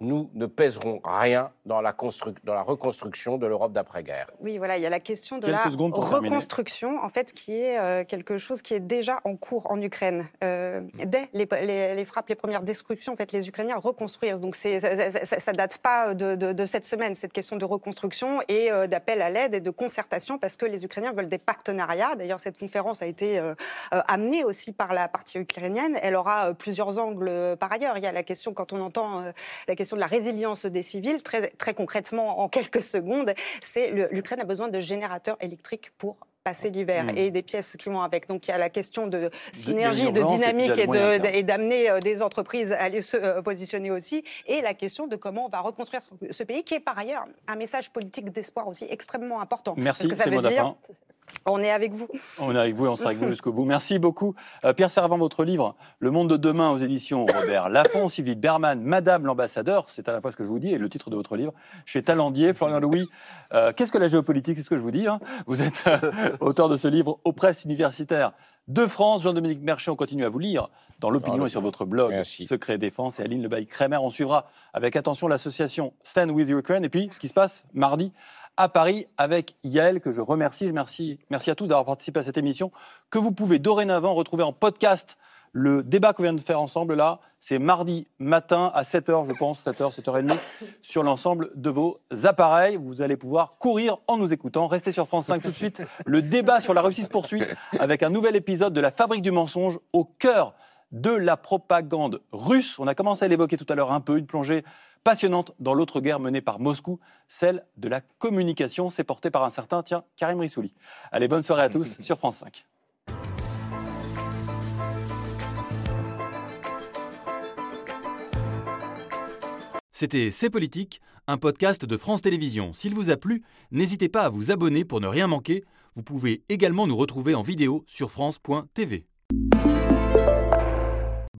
nous ne pèserons rien dans la, construc- dans la reconstruction de l'Europe d'après-guerre. Oui, voilà, il y a la question de Quelques la terminer. reconstruction, en fait, qui est euh, quelque chose qui est déjà en cours en Ukraine. Euh, dès les, les- les frappes, les premières destructions, en fait, les Ukrainiens reconstruisent. Donc, c'est, ça, ça- ça- ça date pas de, de- de cette semaine, cette question de reconstruction et euh, d'appel à l'aide et de concertation, parce que les Ukrainiens veulent des partenariats. D'ailleurs, cette conférence a été amenée aussi par la partie ukrainienne. Elle aura euh, plusieurs angles euh, par ailleurs. Il y a la question, quand on entend euh, la question de la résilience des civils, très, très concrètement, en quelques secondes, c'est l'Ukraine a besoin de générateurs électriques pour passer l'hiver Mm. et des pièces qui vont avec. Donc il y a la question de synergie, de, dynamique et de- d'amener euh, des entreprises à aller se euh, positionner aussi. Et la question de comment on va reconstruire ce, ce pays, qui est par ailleurs un message politique d'espoir aussi extrêmement important. Merci, c'est mot dire. On est avec vous. On est avec vous et on sera avec vous jusqu'au bout. Merci beaucoup. Euh, Pierre Servant, votre livre, Le monde de demain aux éditions Robert Laffont, Sylvie Berman, Madame l'ambassadeur, c'est à la fois ce que je vous dis et le titre de votre livre, chez Talendier, Florian Louis. euh, Qu'est-ce que la géopolitique? C'est ce que je vous dis. hein vous êtes euh, auteur de ce livre aux presses universitaires de France. Jean-Dominique Merchet, on continue à vous lire dans l'opinion et sur votre blog merci. Secret Défense. Et Aline Lebaille-Crémer, on suivra avec attention l'association Stand With Ukraine. Et puis, ce qui se passe mardi à Paris avec Yael, que je remercie. Je Merci, merci à tous d'avoir participé à cette émission, que vous pouvez dorénavant retrouver en podcast. Le débat qu'on vient de faire ensemble, là, c'est mardi matin à 7h, je pense, 7h, 7h30, sur l'ensemble de vos appareils. Vous allez pouvoir courir en nous écoutant. Restez sur France 5 tout de suite. Le débat sur la Russie se poursuit avec un nouvel épisode de La Fabrique du mensonge au cœur de la propagande russe. On a commencé à l'évoquer tout à l'heure un peu, une plongée passionnante dans l'autre guerre menée par Moscou, celle de la communication. C'est porté par un certain, tiens, Karim Rissouli. Allez, bonne soirée à tous sur France 5. C'était C'est Politique, un podcast de France Télévisions. S'il vous a plu, n'hésitez pas à vous abonner pour ne rien manquer. Vous pouvez également nous retrouver en vidéo sur France.tv.